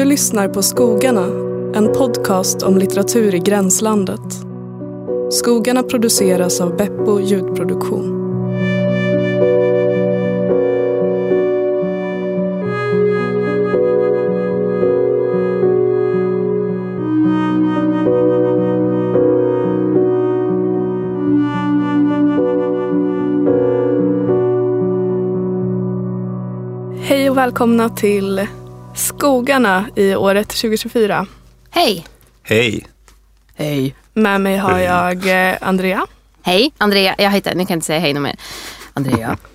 Du lyssnar på Skogarna, en podcast om litteratur i gränslandet. Skogarna produceras av Beppo ljudproduktion. Hej och välkomna till Skogarna i året 2024. Hej! Hej. Hej. Med mig har jag eh, Andrea. Hej, Andrea. Jag heter, nu kan jag inte säga hej något mer. Andrea.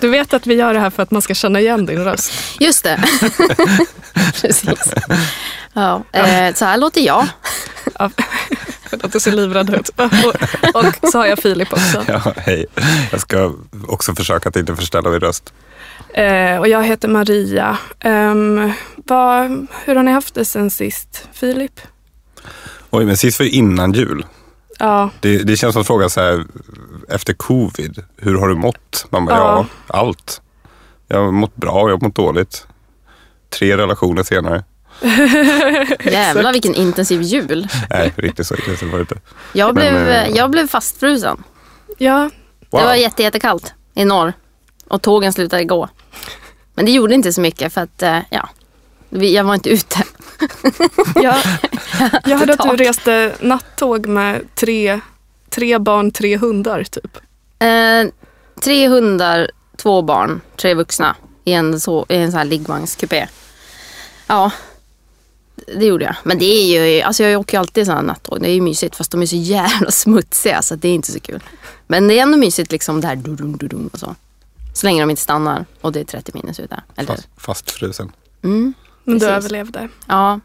Du vet att vi gör det här för att man ska känna igen din röst. Just det. Precis. Ja, eh, så här låter jag. Ja, Att du ser livrädd ut. Och, och så har jag Filip också. Ja, hej. Jag ska också försöka att inte förställa min röst. Eh, och jag heter Maria. Ehm, vad, hur har ni haft det sen sist? Filip? Oj, men sist var ju innan jul. Ja, Det, det känns som att fråga så här efter covid. Hur har du mått? Man bara, Ja. ja, allt. Jag har mått bra, jag har mått dåligt. Tre relationer senare. Jävlar vilken intensiv jul. Nej, riktigt så intensivt var det inte. Jag blev, Men, eh, jag blev fastfrusen. ja, Wow. Det var jätte, jättekallt i norr. Och tågen slutade gå. Men det gjorde inte så mycket för att, eh, ja, jag var inte ute. jag, jag hörde att du reste nattåg med tre, tre barn, tre hundar typ. Eh, tre hundar, två barn, tre vuxna i en, så, i en sån här liggvagnskupé. Ja, det gjorde jag. Men det är ju, alltså jag åker ju alltid sådana nattåg. Det är ju mysigt fast de är så jävla smutsiga så det är inte så kul. Men det är ändå mysigt liksom det här dudum, dudum och så. Så länge de inte stannar och det är 30 minus ute. Eller, Fast, fastfrusen. mm, Men du överlevde. ja,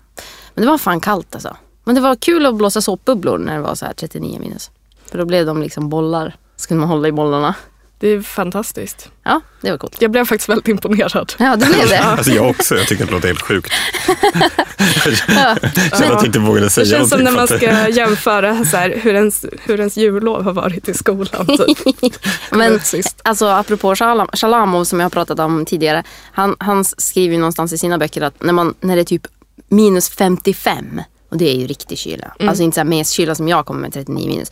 men det var fan kallt alltså. Men det var kul att blåsa såpbubblor när det var så här 39 minus. För då blev de liksom bollar. Så kunde man hålla i bollarna. Det är fantastiskt. Ja, det var coolt. Jag blev faktiskt väldigt imponerad. Ja, det blev det. Alltså jag också, jag tycker att det låter helt sjukt. Ja. Jag kände att jag inte vågade Det säga känns som när man ska jämföra så här, hur, ens, hur ens jullov har varit i skolan. Typ. Men Sist. alltså apropå Shalam- Shalamov som jag har pratat om tidigare. Han, han skriver ju någonstans i sina böcker att när, man, när det är typ minus 55 och det är ju riktig kyla. Alltså inte så här mes kyla som jag kommer med 39 minus.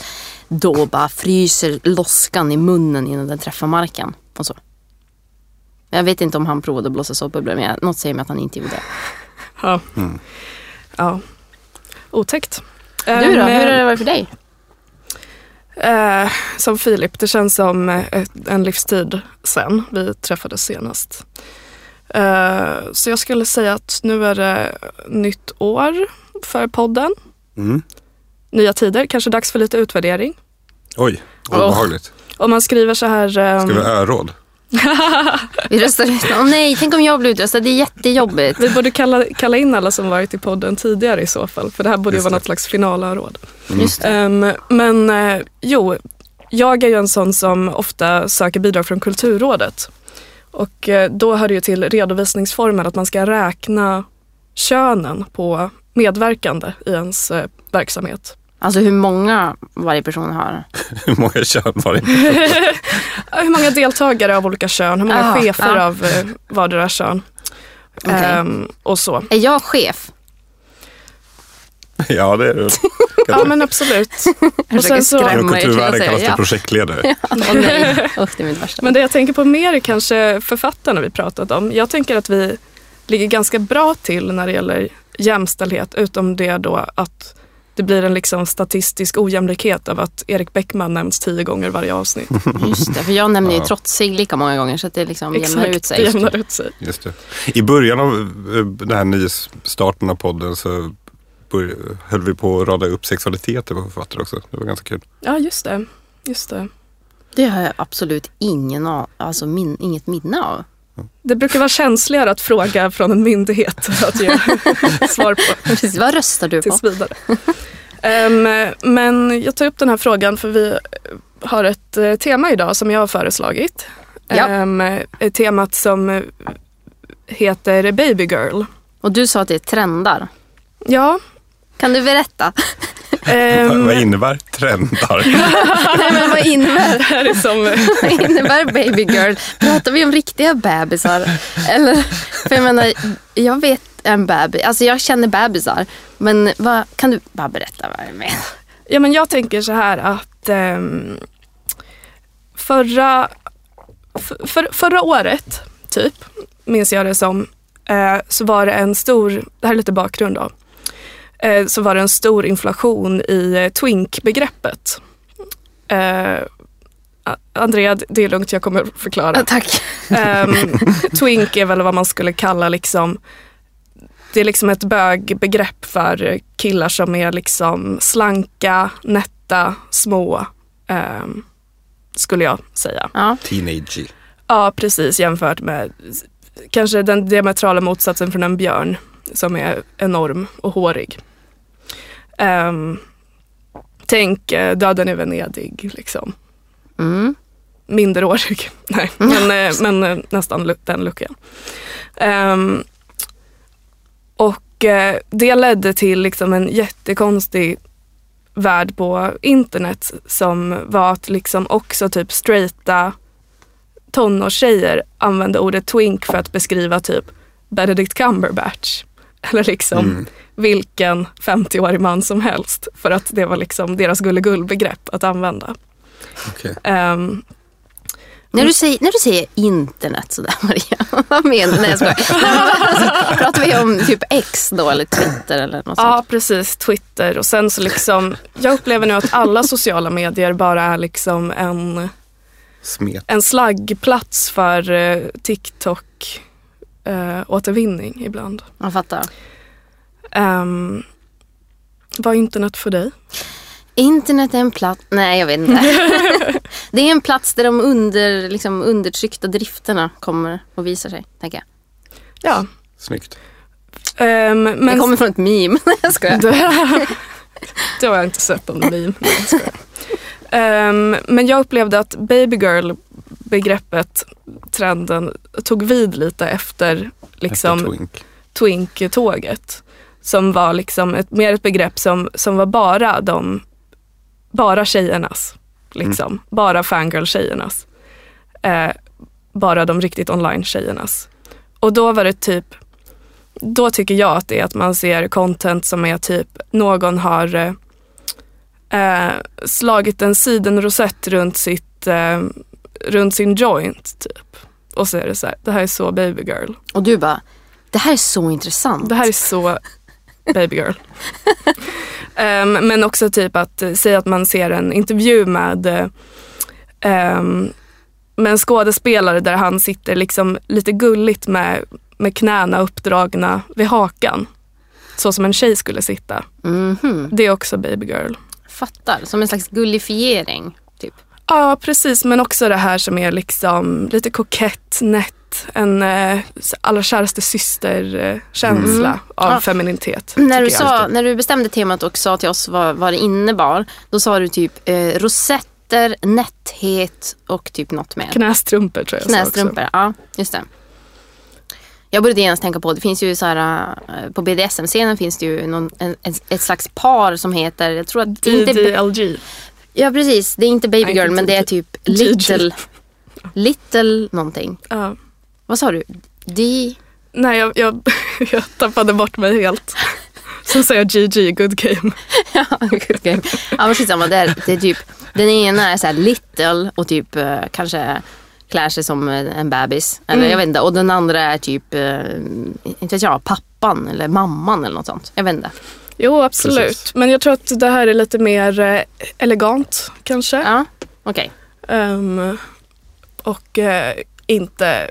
Då bara fryser loskan i munnen innan den träffar marken. Och så. Jag vet inte om han provade att blåsa såpbubblor men något säger mig att han inte gjorde det. Ja. ja. Otäckt. Du då, Ehm, hur har det varit för dig? Eh, som Filip, det känns som eh, ett- en livstid sen vi träffades senast. Eh, så jag skulle säga att nu är det nytt år för podden. Mm. Nya tider, kanske dags för lite utvärdering. Oj, obehagligt. Om man skriver så här... ehm, Ska vi ha öråd? Vi röstade ut. Åh nej, tänk om jag blir utröstad. Det är jättejobbigt. vi borde kalla, kalla in alla som varit i podden tidigare i så fall. För det här borde ju vara det. något slags. Just det. Ehm, men eh, jo, jag är ju en sån som ofta söker bidrag från Kulturrådet. Och eh, då hör det ju till redovisningsformen att man ska räkna könen på medverkande i ens eh, verksamhet. Alltså hur många varje person har. Hur många kön var det? Ja, Hur många deltagare av olika kön, hur många Ah, chefer ja. av eh, vardera kön. Okej. Ehm, och så. Är jag chef? Ja, det är det. Ja men absolut. Och sen så, försöker Inom er kulturvärlden kallas det ja. projektledare. Nej, Usch, det är mitt värsta. men det jag tänker på mer är kanske författarna vi pratat om. Jag tänker att vi ligger ganska bra till när det gäller jämställdhet. Utom det då att det blir en liksom statistisk ojämlikhet av att Erik Bäckman nämns tio gånger varje avsnitt. Just det, för jag nämner ju Ja. trotsig lika många gånger så att det liksom jämnar ut Exakt, det sig. jämnar ut sig. Just det. I början av eh, den här nystarten av podden så höll vi på att rada upp sexualiteter på författare också. Det var ganska kul. Ja just det. Just det. Det har jag absolut ingen av, alltså min, inget minne av. Det brukar vara känsligare att fråga från en myndighet att ge svar på. Precis, vad röstar du på? Ehm, men jag tar upp den här frågan för vi har ett eh, tema idag som jag har föreslagit. Ja. Um, ett temat som heter Baby Girl. Och du sa att det är trendar. Ja, Kan du berätta? Ehm, Vad innebär trendar? Nej, men vad innebär, det här är som... vad innebär baby girl? Pratar vi om riktiga bebisar? Eller, för jag menar, jag vet en bebis, alltså jag känner bebisar. Men vad, kan du bara berätta vad du menar? Ja, men jag tänker så här att ehm, förra, för, för, förra året, typ, minns jag det som, eh, så var det en stor, det här är lite bakgrund då, så var det en stor inflation i eh, twink-begreppet. Eh, Andrea, det är lugnt, jag kommer förklara. Tack. Ehm, twink är väl vad man skulle kalla liksom det är liksom ett bögbegrepp för killar som är liksom slanka, nätta, små. ehm, skulle jag säga. Ja. Teenage. Ja, precis jämfört med kanske den diametrala motsatsen från en björn som är enorm och hårig. Um, tänk eh, Döden i Venedig, liksom. Mm. Minderårig. Nej, men, eh, men eh, nästan den luckan. Ehm, och det ledde till liksom en jättekonstig värld på internet som var att liksom också typ straighta tonårstjejer använde ordet twink för att beskriva typ Benedict Cumberbatch. Eller liksom Mm. vilken 50-årig man som helst. För att det var liksom deras gulligull-begrepp att använda. Okej. Ehm, När, du säger, när du säger internet sådär Maria, vad menar du? Nej jag skojar. Alltså, Pratar vi om typ X då eller Twitter eller något Ja, sånt? precis. Twitter. Och sen så liksom, jag upplever nu att alla sociala medier bara är liksom en, Smet. en slaggplats för eh, TikTok eh, återvinning ibland. Jag fattar. Um, vad är internet för dig? Internet är en plats, nej jag vet inte. det är en plats där de under, liksom, undertryckta drifterna kommer och visar sig, tänker jag. Ja. Snyggt. Um, men det kommer från ett meme. Nej, jag skojar. det, det har jag inte sett om meme. Nej, jag. Ehm, men jag upplevde att baby girl begreppet, trenden, tog vid lite efter liksom, Efter twink. Twink-tåget. Som var liksom ett, mer ett begrepp som, som var bara de, bara tjejernas. Liksom. Bara fangirl-tjejernas. Eh, bara de riktigt online-tjejernas. Och då var det typ, då tycker jag att det är att man ser content som är typ, någon har eh, eh, slagit en sidenrosett runt, sitt, eh, runt sin joint typ. Och så är det så här, det här är så baby girl. Och du bara, det här är så intressant. Det här är så baby girl. Ehm, men också typ att eh, säga att man ser en intervju med, ehm, med en skådespelare där han sitter liksom lite gulligt med, med knäna uppdragna vid hakan. Så som en tjej skulle sitta. Mhm, Det är också baby girl. Fattar, som en slags gullifiering. Ja, precis. Men också det här som är liksom lite kokett, nätt. En eh, allra käraste syster-känsla Mm. av Ja. feminitet. När du, sa, när du bestämde temat och sa till oss vad, vad det innebar, då sa du typ eh, rosetter, nätthet och typ något mer. Knästrumpor tror jag. Knästrumpor, ja just det. Jag började genast tänka på, det finns ju så här, eh, på BDSM-scenen finns det ju någon, en, ett slags par som heter, jag tror att det är inte, DDLG. Ja precis, det är inte baby girl men det är typ little, little någonting. Ja. Vad sa du? D... Nej, jag, jag, jag tappade bort mig helt. Sen sa jag GG, good game. Ja, good game. Ja men skitsamma, det är, det är typ, den ena är så little och typ eh, kanske klär sig som eh, en bebis. Eller Mm. jag vet inte. Och den andra är typ, eh, inte vet jag, pappan eller mamman eller något sånt. Jag vet inte. Jo, absolut. Precis. Men jag tror att det här är lite mer eh, elegant kanske. Ja, okej. Ehm, och eh, inte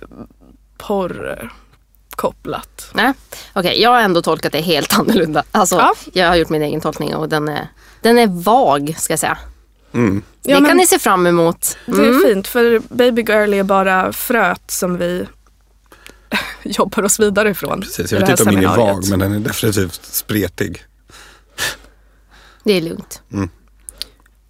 porrkopplat. Nej, okej. Jag har ändå tolkat det helt annorlunda. Alltså, Ja. Jag har gjort min egen tolkning och den är, den är vag ska jag säga. Mm. Ja, det kan ni se fram emot. Det är Mm. fint för baby girl är bara fröet som vi jobbar oss vidare ifrån. Precis, jag vet inte om min är vag men den är definitivt spretig. Det är lugnt.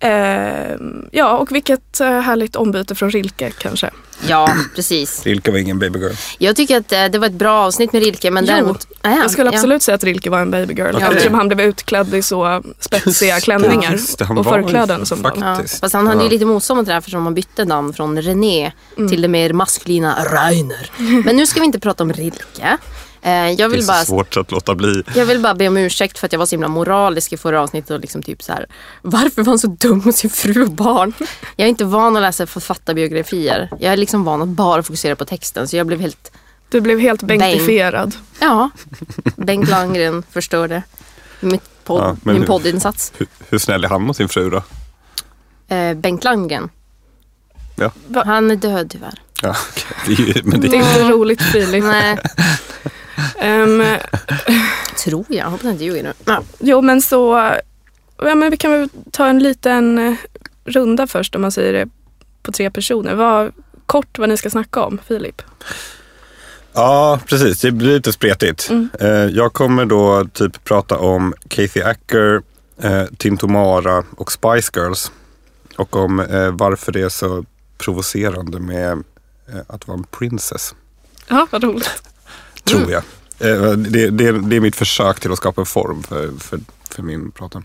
Ehm, ja, och vilket eh, härligt ombyte från Rilke kanske. Ja, precis. Rilke var ingen babygirl. Jag tycker att eh, det var ett bra avsnitt med Rilke men Jo, däremot... Ah, ja, Jag skulle ja. absolut säga att Rilke var en babygirl Okej. eftersom han blev utklädd i så spetsiga klänningar Just det, och ju förkläden som faktiskt-. Ja, fast han hade ju Ja. lite motstånd mot det här eftersom han bytte namn från René Mm. till det mer maskulina Rainer. Men nu ska vi inte prata om Rilke. Eh, Jag Det är vill, så bara, svårt att låta bli. jag vill bara be om ursäkt för att jag var så himla moralisk i förra avsnittet och liksom typ så här. Varför var han så dum mot sin fru och barn? Jag är inte van att läsa författarbiografier. Jag är liksom van att bara fokusera på texten så jag blev helt, Du blev helt Bang. bengtifierad. ja, Bengt Landgren förstörde mitt podd, Ja, min hur- poddinsats. Hur, hur snäll är han mot sin fru då? Eh, Bengt Landgren, Ja, han är död tyvärr. ja det är men Det det, är inte roligt Filip. Nej, Ehm, tror jag. Hoppas jag inte ljuger nu. Ja. jo men så, ja, men vi kan väl ta en liten eh, runda först om man säger det på tre personer. Vad, kort vad ni ska snacka om, Filip. ja, precis. Det blir lite spretigt. Mm. Eh, jag kommer då typ prata om Kathy Acker, eh, Tinto Mara och Spice Girls. Och om varför det är så provocerande med att vara en princess. Ja, vad roligt. Tror jag. Eh, det, det, det är mitt försök till att skapa en form för, för, för min pratan.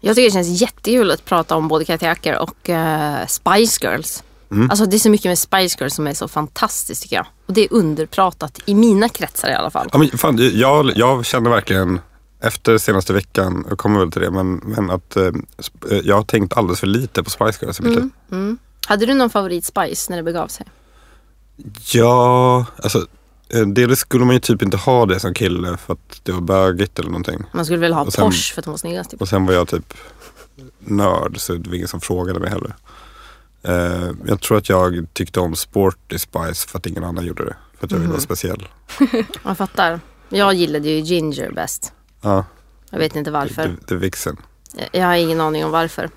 Jag tycker det känns jättekul att prata om både Kathy Acker och eh, Spice Girls. Mm. Alltså det är så mycket med Spice Girls som är så fantastiskt tycker jag. Och det är underpratat i mina kretsar i alla fall. Ja, men fan, jag, jag känner verkligen efter senaste veckan, jag kommer väl till det, men, men att eh, eh, jag har tänkt alldeles för lite på Spice Girls i mitt liv. Mm. Hade du någon favorit Spice när det begav sig? Ja, alltså dels skulle man ju typ inte ha det som kille för att det var bögigt eller någonting. Man skulle väl ha Och sen- Porsche för att hon var snyggast. Typ. Och sen var jag typ nörd så det var ingen som frågade mig heller. Eh, jag tror att jag tyckte om Sporty Spice för att ingen annan gjorde det. För att jag ville vara speciell. Jag fattar. Jag gillade ju Ginger bäst. Ja, Jag vet inte varför. det, är vixen. Jag har ingen aning om varför.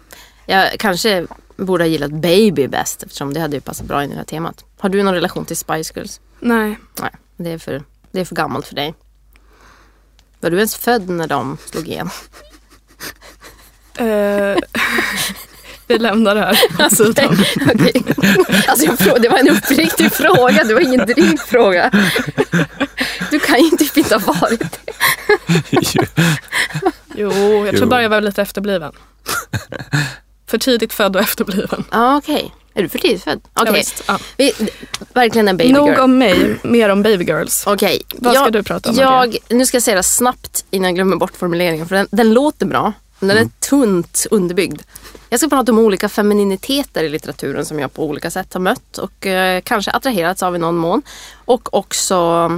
Jag kanske borde ha gillat Baby bäst eftersom det hade ju passat bra in i det här temat. Har du någon relation till Spice Girls? Nej, Nej, det är för, det är för gammalt för dig. Var du ens född när de slog igen? eh, vi lämnar det här åt sidan. Okej. Alltså jag det var en uppriktig fråga, det var ingen dryg fråga. Du kan ju typ inte ha varit det. Jo, jag tror bara jag var lite efterbliven. För tidigt född och efterbliven. Okej. Är du för tidigt född? Okej. Ja, visst. Ja. Verkligen en baby Nog girl. om mig, mer om baby girls. Okej. Vad ska jag, du prata om, Jag, nu ska jag säga det snabbt innan jag glömmer bort formuleringen. För den, den låter bra. men Den är tunt underbyggd. Jag ska prata om olika femininiteter i litteraturen som jag på olika sätt har mött och eh, kanske attraherats av i någon mån. Och också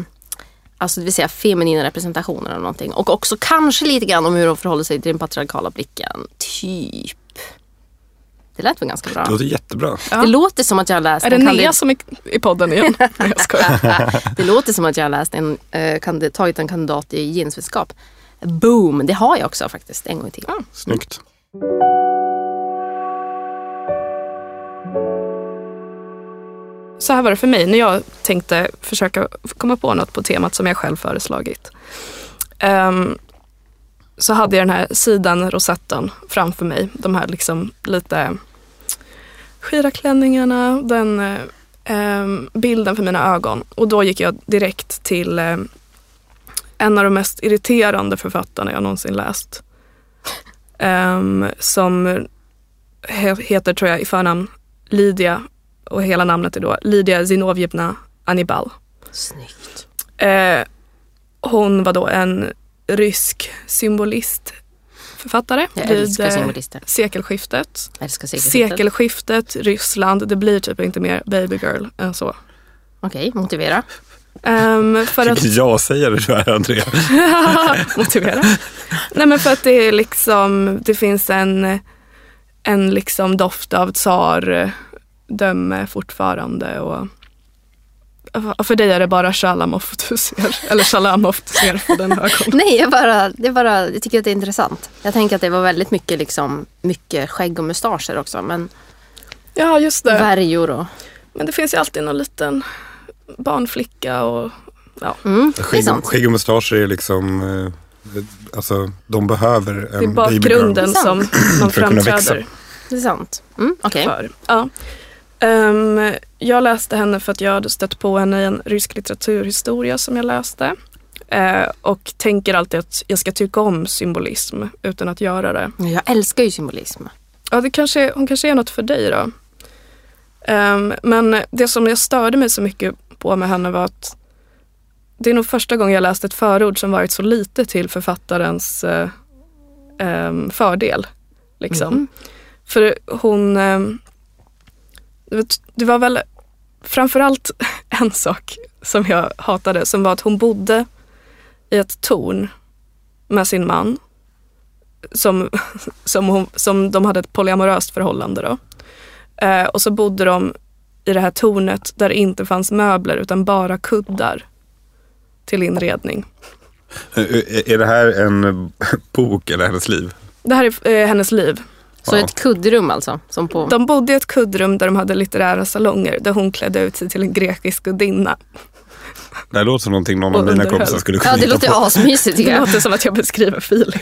Alltså det vill säga feminina representationer eller någonting. Och också kanske lite grann om hur de förhåller sig till den patriarkala blicken. Typ. Det lät väl ganska bra. Det låter jättebra. Ja. Det låter som att jag har läst Är det en Nea kandid- som är i podden igen? Jag skojar. Det låter som att jag har läst en, eh, kandid- tagit en kandidat i genusvetenskap. Boom, det har jag också faktiskt en gång till. Snyggt. Så här var det för mig när jag tänkte försöka komma på något på temat som jag själv föreslagit. Ehm, så hade jag den här sidan rosetten framför mig. De här liksom lite skira klänningarna, den eh, ehm, bilden för mina ögon. Och då gick jag direkt till eh, en av de mest irriterande författarna jag någonsin läst. Ehm, som he- heter, tror jag, i förnamn Lydia och hela namnet är då Lydia Zinovjevna Annibal. Snyggt. Eh, hon var då en rysk symbolist författare Jag vid eh, sekelskiftet. Jag sekelskiftet. Sekelskiftet, Ryssland, det blir typ inte mer baby girl än så. Okej, motivera. Ehm, för att Vilken ja-sägare du är Andrea. motivera. Nej men för att det är liksom, det finns en, en liksom doft av tsar döme fortfarande och och för dig är det bara Shalamov du ser, eller Shalamov du ser på den ögonen. Nej, jag, bara, det är bara, jag tycker att det är intressant. Jag tänker att det var väldigt mycket, liksom, mycket skägg och mustascher också. Men Ja just det. värjor och... Men det finns ju alltid någon liten barnflicka och ja. Mm, det är Skägg, sant. skägg och mustascher är liksom, eh, alltså de behöver Det är en baby girl bakgrunden som man framträder. Det är sant. Mm, för. Ja. Ehm, jag läste henne för att jag hade stött på henne i en rysk litteraturhistoria som jag läste. Eh, och tänker alltid att jag ska tycka om symbolism utan att göra det. Jag älskar ju symbolism. Ja, det kanske, hon kanske är något för dig då. Ehm, men det som jag störde mig så mycket på med henne var att det är nog första gången jag läst ett förord som varit så lite till författarens eh, ehm, fördel. Liksom. Mhm. För hon, ehm, det var- väl framförallt en sak som jag hatade som var att hon bodde i ett torn med sin man som, som, hon, som de hade ett polyamoröst förhållande då. Eh, och så bodde de i det här tornet där det inte fanns möbler utan bara kuddar till inredning. Eh, eh, Är det här en bok eller hennes liv? Det här är eh, hennes liv. Så ett kuddrum alltså? Som på... De bodde i ett kuddrum där de hade litterära salonger där hon klädde ut sig till en grekisk gudinna. Det här låter som någonting någon av mina kompisar skulle kunna Ja, det låter på. asmysigt tycker Det jag. låter som att jag beskriver Filip.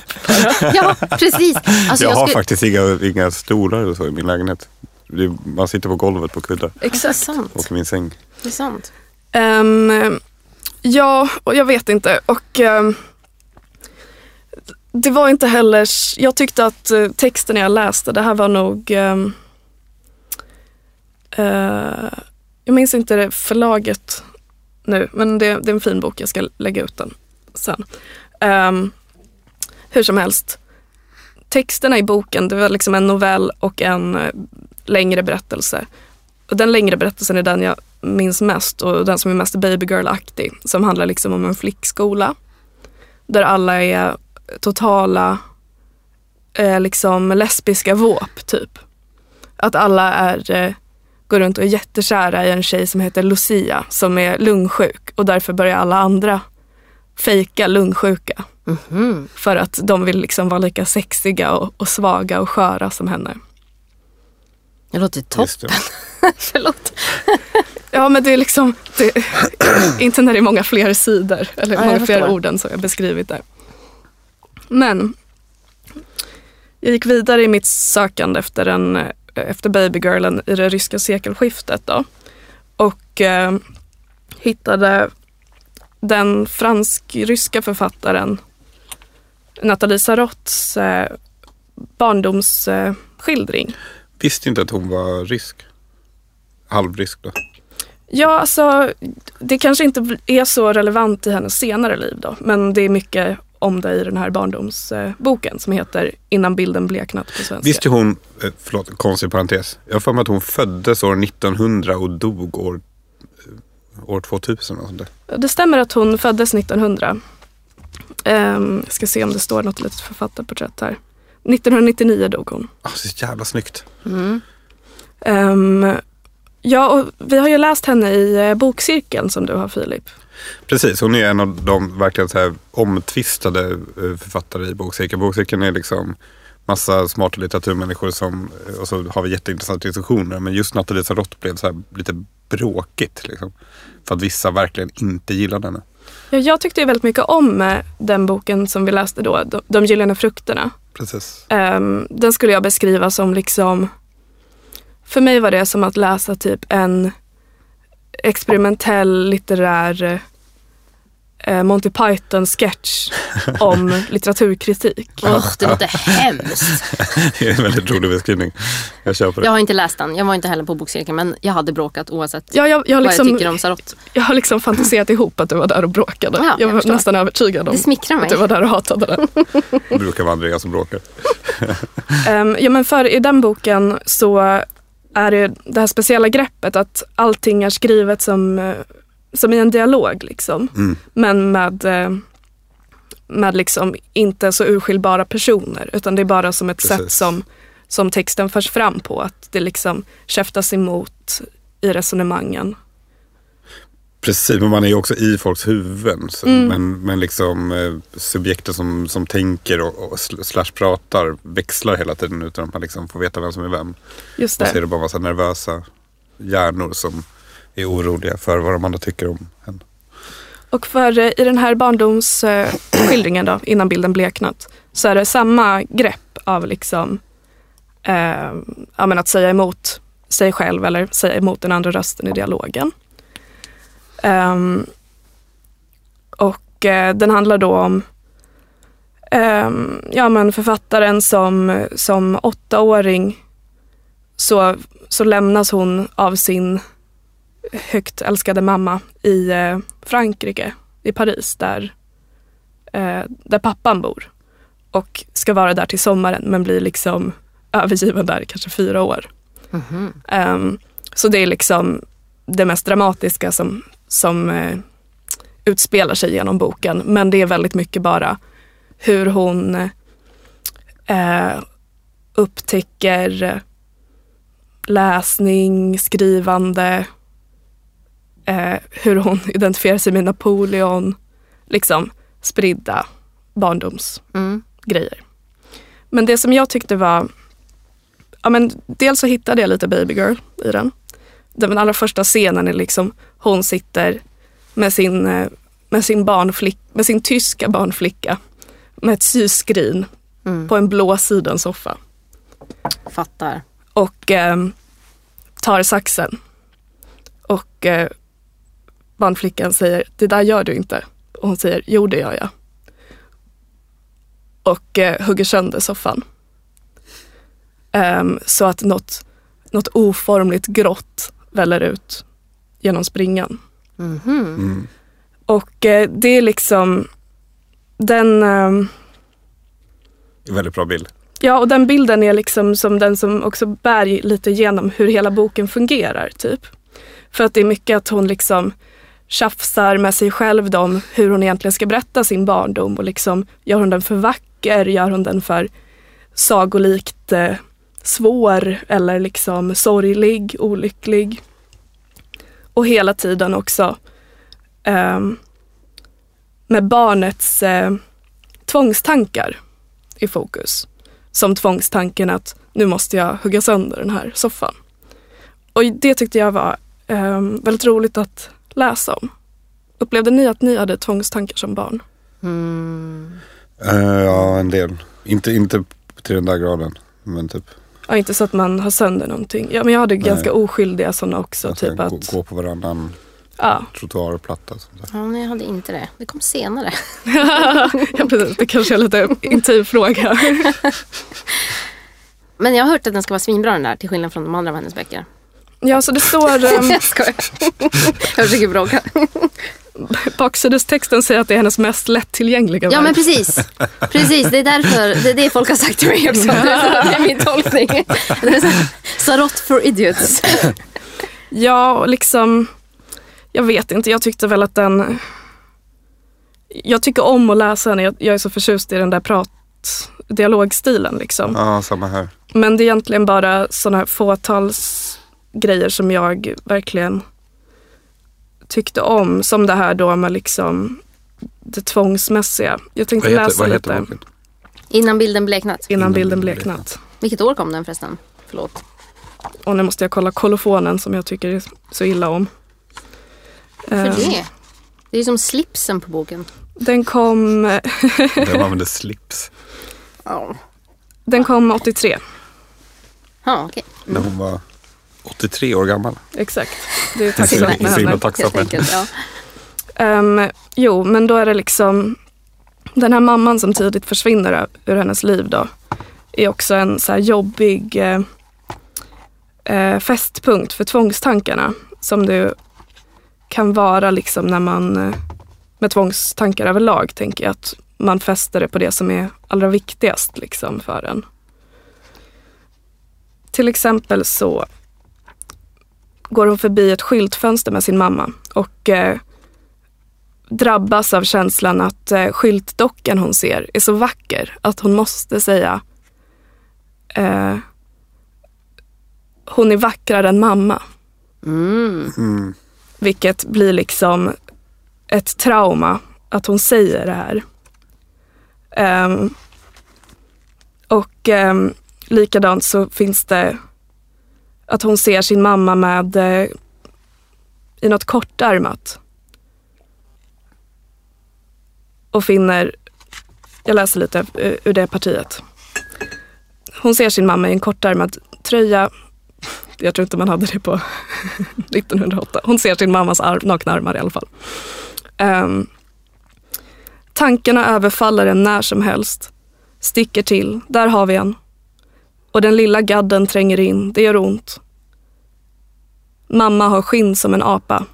Ja, precis. Alltså, jag jag har skulle... faktiskt inga, inga stolar och så i min lägenhet. Det man sitter på golvet på kuddar Det sant. och i min säng. Det är sant. Ehm, ja, och jag vet inte. Och ehm, det var inte heller, jag tyckte att eh, texten jag läste, det här var nog, ehm, eh, jag minns inte det förlaget nu, men det, det är en fin bok, jag ska lägga ut den sen. Um, hur som helst, texterna i boken, det var liksom en novell och en eh, längre berättelse. Och den längre berättelsen är den jag minns mest och den som är mest baby girl-aktig. Som handlar liksom om en flickskola. Där alla är totala eh, liksom lesbiska våp typ. Att alla är, eh, går runt och är jättekära i en tjej som heter Lucia som är lungsjuk och därför börjar alla andra fejka lungsjuka. Mhm. För att de vill liksom vara lika sexiga och, och svaga och sköra som henne. Det låter toppen. det. Förlåt. Ja men det är liksom, det, inte när det är många fler sidor eller Ja, många fler förstår. ord än som jag beskrivit där. Men jag gick vidare i mitt sökande efter, en, efter babygirlen i det ryska sekelskiftet då. Och eh, hittade den fransk-ryska författaren Nathalie Sarots eh, barndomsskildring. Eh. Visste inte att hon var rysk. Halvrysk då. Ja, alltså det kanske inte är så relevant i hennes senare liv då, men det är mycket om det i den här barndomsboken som heter Innan bilden bleknat på svenska. Visste hon, eh, förlåt, konstig parentes. Jag har för mig att hon föddes år 1900 och dog år, eh, år 2000. Och sånt där. Det stämmer att hon föddes 1900. Ehm, jag ska se om det står något litet författarporträtt här. 1999 dog hon. Ah, så jävla snyggt. Mm. Ehm, ja, och vi har ju läst henne i eh, bokcirkeln som du har Filip. Precis, hon är en av de verkligen så här omtvistade eh, författare i bokcirkeln. Bokcirkeln är liksom massa smarta litteraturmänniskor som, eh, och så har vi jätteintressanta diskussioner. Men just Nathalie Sarott blev så lite bråkigt. Liksom. För att vissa verkligen inte gillade henne. Ja, jag tyckte väldigt mycket om den boken som vi läste då, De, de gyllene frukterna. Precis. Ehm, den skulle jag beskriva som liksom, för mig var det som att läsa typ en experimentell litterär eh, Monty Python-sketch om litteraturkritik. Usch, det låter hemskt. Det är en väldigt rolig beskrivning. Jag kör på det. Jag har inte läst den. Jag var inte heller på bokcirkeln men jag hade bråkat oavsett Ja, jag, jag, har vad jag liksom, tycker om Sarot. jag har liksom fantiserat ihop att du var där och bråkade. Ja, jag jag var förstår. nästan övertygad om Det smickrar att du var där och hatade den. Det brukar vara Andreas som bråkar. Ehm, ja, men för i den boken så är det det här speciella greppet att allting är skrivet som, eh, som i en dialog. Liksom. Mm. Men med, eh, med liksom inte så urskiljbara personer. Utan det är bara som ett Precis. sätt som, som texten förs fram på. Att det liksom käftas emot i resonemangen. Precis, men man är ju också i folks huvuden. Så, Mm. Men, men liksom eh, subjekten som, som tänker och, och sl- slash pratar växlar hela tiden utan att man liksom får veta vem som är vem. Just Och så är det. det bara massa nervösa hjärnor som är oroliga för vad de andra tycker om en. Och för eh, i den här barndomsskildringen då, innan bilden bleknat, så är det samma grepp av liksom eh, att säga emot sig själv eller säga emot den andra rösten i dialogen. Um, och eh, den handlar då om um, ja, men författaren som, som åttaåring så, så lämnas hon av sin högt älskade mamma i eh, Frankrike, i Paris, där, eh, där pappan bor. Och ska vara där till sommaren men blir liksom övergiven där i kanske fyra år. Um, så det är liksom det mest dramatiska som, som eh, utspelar sig genom boken. Men det är väldigt mycket bara hur hon eh, upptäcker läsning, skrivande, eh, hur hon identifierar sig med Napoleon. Liksom spridda barndomsgrejer. Mm. Men det som jag tyckte var, ja men dels så hittade jag lite Baby Girl i den. Den allra första scenen är liksom hon sitter med sin, eh, med sin, barnflick, med sin tyska barnflicka med ett syskrin Mm. på en blå sidensoffa Fattar. och eh, tar saxen. Och eh, barnflickan säger, det där gör du inte. Och hon säger, jo det gör jag. Och eh, hugger sönder soffan. Ehm, så att något, något oformligt grått väller ut genom springan. Mhm. Mm. Och eh, det är liksom den... ehm, Väldigt bra bild. Ja, och den bilden är liksom som den som också bär lite igenom hur hela boken fungerar. typ. För att det är mycket att hon liksom tjafsar med sig själv om hur hon egentligen ska berätta sin barndom och liksom gör hon den för vacker, gör hon den för sagolikt eh, svår eller liksom sorglig, olycklig. Och hela tiden också ehm, med barnets eh, tvångstankar i fokus. Som tvångstanken att nu måste jag hugga sönder den här soffan. Och det tyckte jag var eh, väldigt roligt att läsa om. Upplevde ni att ni hade tvångstankar som barn? Mm. Eh, ja, en del. Inte, inte till den där graden. Men typ Ja, inte så att man har sönder någonting. Ja, men jag hade ganska oskyldiga sådana också. att jag typ gå, att, gå på varannan ja. trottoarplatta. Ja, nej, jag hade inte det. Det kom senare. ja, precis. Det kanske är lite intim fråga. Men jag har hört att den ska vara svinbra den där, till skillnad från de andra av hennes böcker. Ja, så det står... ehm, jag skojar. jag försöker bråka. Baksidestexten säger att det är hennes mest lättillgängliga Ja verk. men precis. Precis, det är därför. Det är det folk har sagt till mig också. Det är min tolkning. Sarot for idiots. Ja, och liksom... Jag vet inte, jag tyckte väl att den... Jag tycker om att läsa den, jag, jag är så förtjust i den där prat dialogstilen liksom. Ja, samma här. Men det är egentligen bara sådana här fåtals grejer som jag verkligen tyckte om. Som det här då med liksom det tvångsmässiga. Jag tänkte heter, läsa lite? Innan bilden bleknat. innan Innan bilden bilden bleknat. Vilket år kom den förresten? Förlåt. Och nu måste jag kolla kolofonen som jag tycker så illa om. För Ehm, det? Det är som slipsen på boken. Den kom, Den använde slips. Ja, den kom 83. ja okej. När hon var 83 år gammal. Exakt. Det är tacksamt med henne. tacksam Helt för. enkelt, ja. Ehm, jo, men då är det liksom den här mamman som tidigt försvinner ur hennes liv då är också en så här jobbig eh, eh, fästpunkt för tvångstankarna som det kan vara liksom när man eh, med tvångstankar överlag tänker jag att man fäster det på det som är allra viktigast liksom för en. Till exempel så går hon förbi ett skyltfönster med sin mamma och eh, drabbas av känslan att eh, skyltdockan hon ser är så vacker att hon måste säga eh, hon är vackrare än mamma. Mm. Mm. Vilket blir liksom ett trauma att hon säger det här. Ehm, och um, likadant så finns det att hon ser sin mamma med eh, i något kortärmat. Och finner, jag läser lite eh, ur det partiet. hon ser sin mamma i en kortärmad tröja. Jag tror inte man hade det på 1908. Hon ser sin mammas arm, nakna armar i alla fall. Um, tankarna överfaller en när som helst. Sticker till, där har vi en. Och den lilla gadden tränger in, det gör ont. Mamma har skinn som en apa.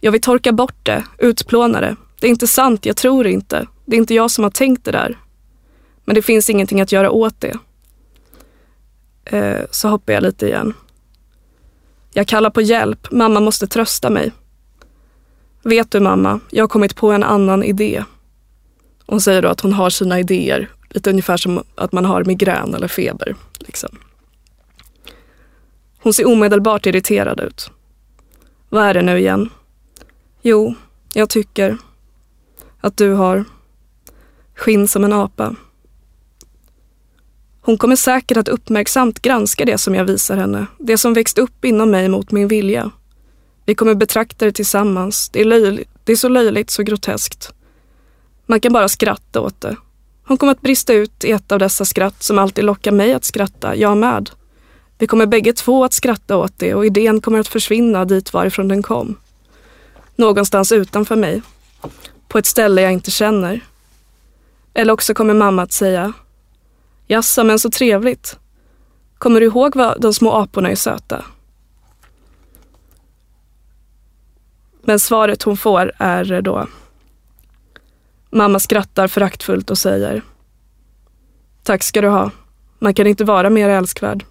Jag vill torka bort det, utplåna det. Det är inte sant, jag tror inte. Det är inte jag som har tänkt det där. Men det finns ingenting att göra åt det. Eh, så hoppar jag lite igen. Jag kallar på hjälp, mamma måste trösta mig. Vet du mamma, jag har kommit på en annan idé. Hon säger då att hon har sina idéer, lite ungefär som att man har migrän eller feber. Liksom. Hon ser omedelbart irriterad ut. Vad är det nu igen? Jo, jag tycker att du har skinn som en apa. Hon kommer säkert att uppmärksamt granska det som jag visar henne, det som växt upp inom mig mot min vilja. Vi kommer betrakta det tillsammans. Det är, löjligt, det är så löjligt, så groteskt. Man kan bara skratta åt det. Hon kommer att brista ut i ett av dessa skratt som alltid lockar mig att skratta, jag med. Vi kommer bägge två att skratta åt det och idén kommer att försvinna dit varifrån den kom. Någonstans utanför mig. På ett ställe jag inte känner. Eller också kommer mamma att säga Jassa, men så trevligt. Kommer du ihåg vad de små aporna är söta? Men svaret hon får är då Mamma skrattar föraktfullt och säger Tack ska du ha. Man kan inte vara mer älskvärd.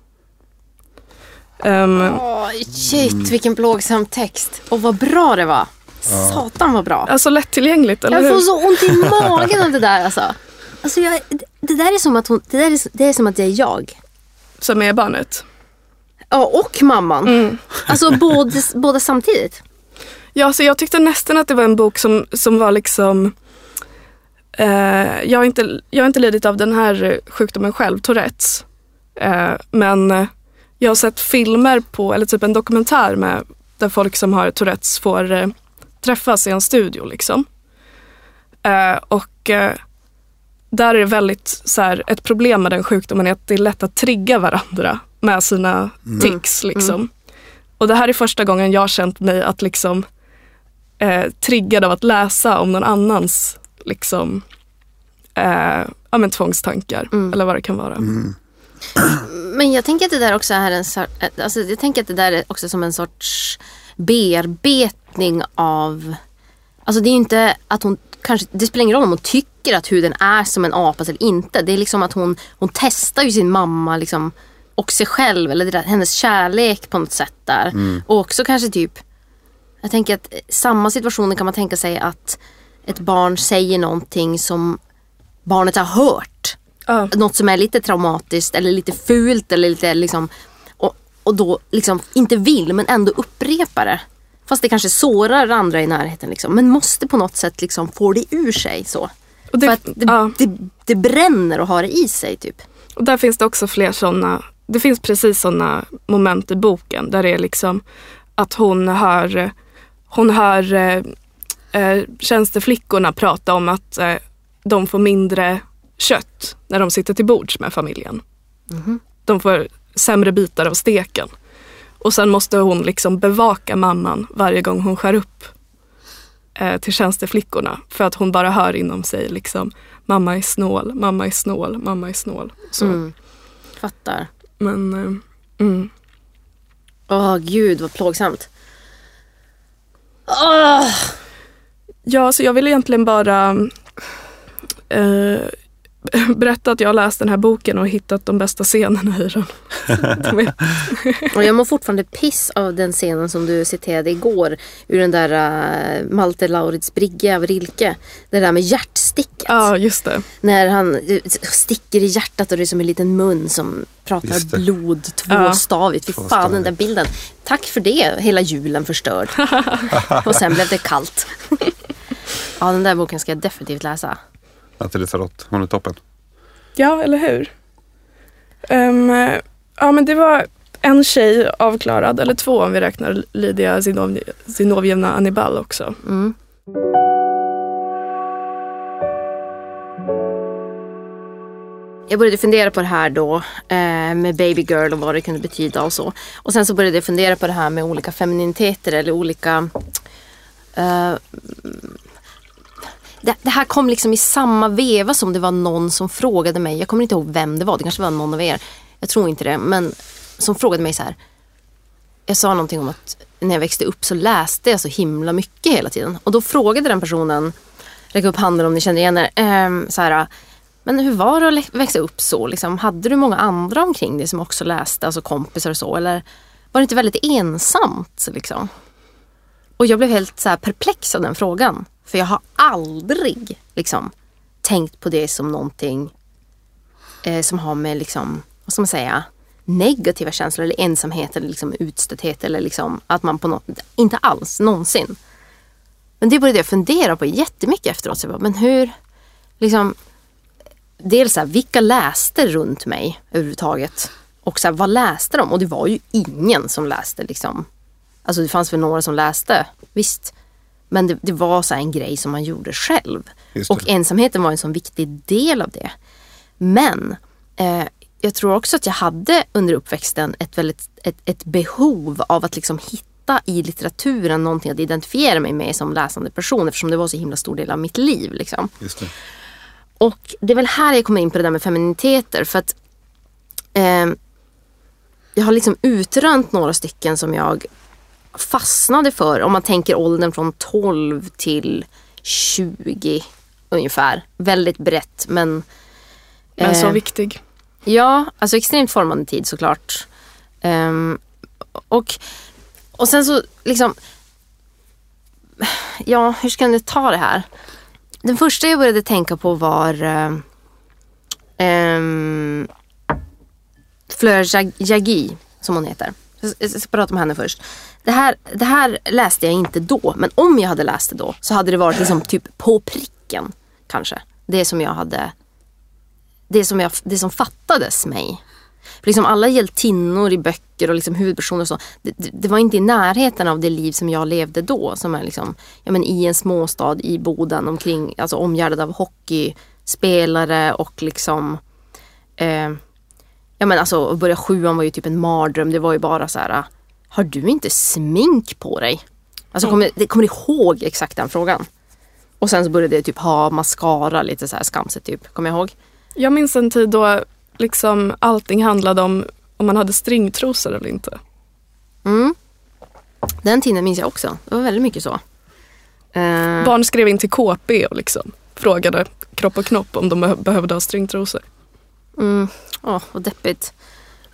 Um, oh, shit, vilken plågsam text. Och vad bra det var. Satan vad bra. Alltså lättillgängligt, eller Jag hur? får så ont i magen av det där alltså. alltså jag, det, där är som att hon, det, där är, det är som att det är jag. Som är barnet? Ja, och mamman. Mm. Alltså både, båda samtidigt. Ja, så jag tyckte nästan att det var en bok som, som var liksom jag, har inte, jag har inte lidit av den här sjukdomen själv, Tourettes. Eh, men eh, jag har sett filmer på, eller typ en dokumentär med där folk som har Tourettes får eh, träffas i en studio. Liksom. Eh, och eh, där är det väldigt så här, ett problem med den sjukdomen är att det är lätt att trigga varandra med sina Mm. tics. Liksom. Och det här är första gången jag har känt mig att liksom eh, triggad av att läsa om någon annans liksom, eh, ja, men tvångstankar eller vad det kan vara. Men jag tänker att det där också är en sorts, alltså jag tänker att det där är också som en sorts bearbetning av, alltså det är ju inte att hon kanske, det spelar ingen roll om hon tycker att huden är som en apas eller inte. Det är liksom att hon, hon testar ju sin mamma liksom och sig själv eller det där, hennes kärlek på något sätt där. Och också kanske typ, jag tänker att samma situationer kan man tänka sig att ett barn säger någonting som barnet har hört Ja. något som är lite traumatiskt eller lite fult eller lite liksom och, och då liksom inte vill men ändå upprepar det. Fast det kanske sårar andra i närheten liksom. Men måste på något sätt liksom få det ur sig så. Och det- För att det, ja. det, det bränner att ha det i sig typ. Och där finns det också fler sådana, det finns precis sådana moment i boken där det är liksom att hon hör, hon hör eh, tjänsteflickorna prata om att eh, de får mindre kött när de sitter till bords med familjen. De får sämre bitar av steken. Och sen måste hon liksom bevaka mamman varje gång hon skär upp eh, till tjänsteflickorna. För att hon bara hör inom sig liksom mamma är snål, mamma är snål, mamma är snål. Så. Mm. Fattar. Men eh, mm. Åh gud vad plågsamt. Åh! Ja, så jag vill egentligen bara eh, berätta att jag har läst den här boken och hittat de bästa scenerna i den. Är- Och jag mår fortfarande piss av den scenen som du citerade igår. Ur den där uh, Malte Laurits brygga av Rilke. Det där med hjärtsticket. ja, just det. När han eh, sticker i hjärtat och det är som en liten mun som pratar blod tvåstavigt. Fy fan den där bilden. Tack för det, hela julen förstörd. och sen blev det kallt. Ja den där boken ska jag definitivt läsa. Nathalie Sarott, hon är toppen. Ja, eller hur? Ehm, ja, men det var en tjej avklarad, eller två om vi räknar Lydia Zinov- Zinovjevna Annibal också. Mm. jag började fundera på det här då eh, med baby girl och vad det kunde betyda och så. Och sen så började jag fundera på det här med olika femininiteter eller olika eh, det, det, här kom liksom i samma veva som det var någon som frågade mig, jag kommer inte ihåg vem det var, det kanske var någon av er, jag tror inte det, men som frågade mig så här. Jag sa någonting om att när jag växte upp så läste jag så himla mycket hela tiden. Och då frågade den personen, räck upp handen om ni känner igen er, eh, så här, men hur var det att växa upp så? Liksom, hade du många andra omkring dig som också läste, alltså kompisar och så? Eller var det inte väldigt ensamt? Liksom? Och jag blev helt så perplex av den frågan. För jag har aldrig liksom, tänkt på det som någonting eh, som har med, liksom, vad ska man säga, negativa känslor eller ensamhet eller liksom utstötthet eller liksom att man på något, inte alls någonsin. Men det började jag fundera på jättemycket efteråt. Så jag bara, men hur, liksom, dels så här, vilka läste runt mig överhuvudtaget? Och så här, vad läste de? Och det var ju ingen som läste liksom. Alltså det fanns väl några som läste, visst. Men det, det var så en grej som man gjorde själv. Och ensamheten var en sån viktig del av det. Men eh, jag tror också att jag hade under uppväxten ett, väldigt, ett, ett behov av att liksom hitta i litteraturen någonting att identifiera mig med som läsande person eftersom det var så himla stor del av mitt liv. Liksom. Det. Och det är väl här jag kommer in på det där med feminiteter. För att eh, jag har liksom utrönt några stycken som jag fastnade för. Om man tänker åldern från 12 till 20 ungefär. Väldigt brett men... Men så eh, viktig. Ja, alltså extremt formande tid såklart. Um, och, och sen så liksom... Ja, hur ska jag ta det här? Den första jag började tänka på var um, Fleur Jaggi, som hon heter. Jag ska prata om henne först. Det här, det här läste jag inte då, men om jag hade läst det då så hade det varit liksom typ på pricken kanske. Det som jag hade det som, jag, det som fattades mig. För liksom alla hjältinnor i böcker och liksom huvudpersoner och så, det, det, var inte i närheten av det liv som jag levde då. Som är liksom, ja, men i en småstad i Boden, omkring, alltså omgärdad av hockeyspelare och liksom eh, Ja men alltså att börja sjuan var ju typ en mardröm. Det var ju bara så här. Har du inte smink på dig? Alltså kommer, det, kommer du ihåg exakt den frågan? Och sen så började jag typ ha mascara lite så här skamset typ. Kommer jag ihåg? Jag minns en tid då liksom allting handlade om om man hade stringtrosor eller inte. Mm. Den tiden minns jag också. Det var väldigt mycket så. Uh... Barn skrev in till KP och liksom frågade kropp och knopp om de behövde ha stringtrosor. Mm. Åh, oh, vad deppigt.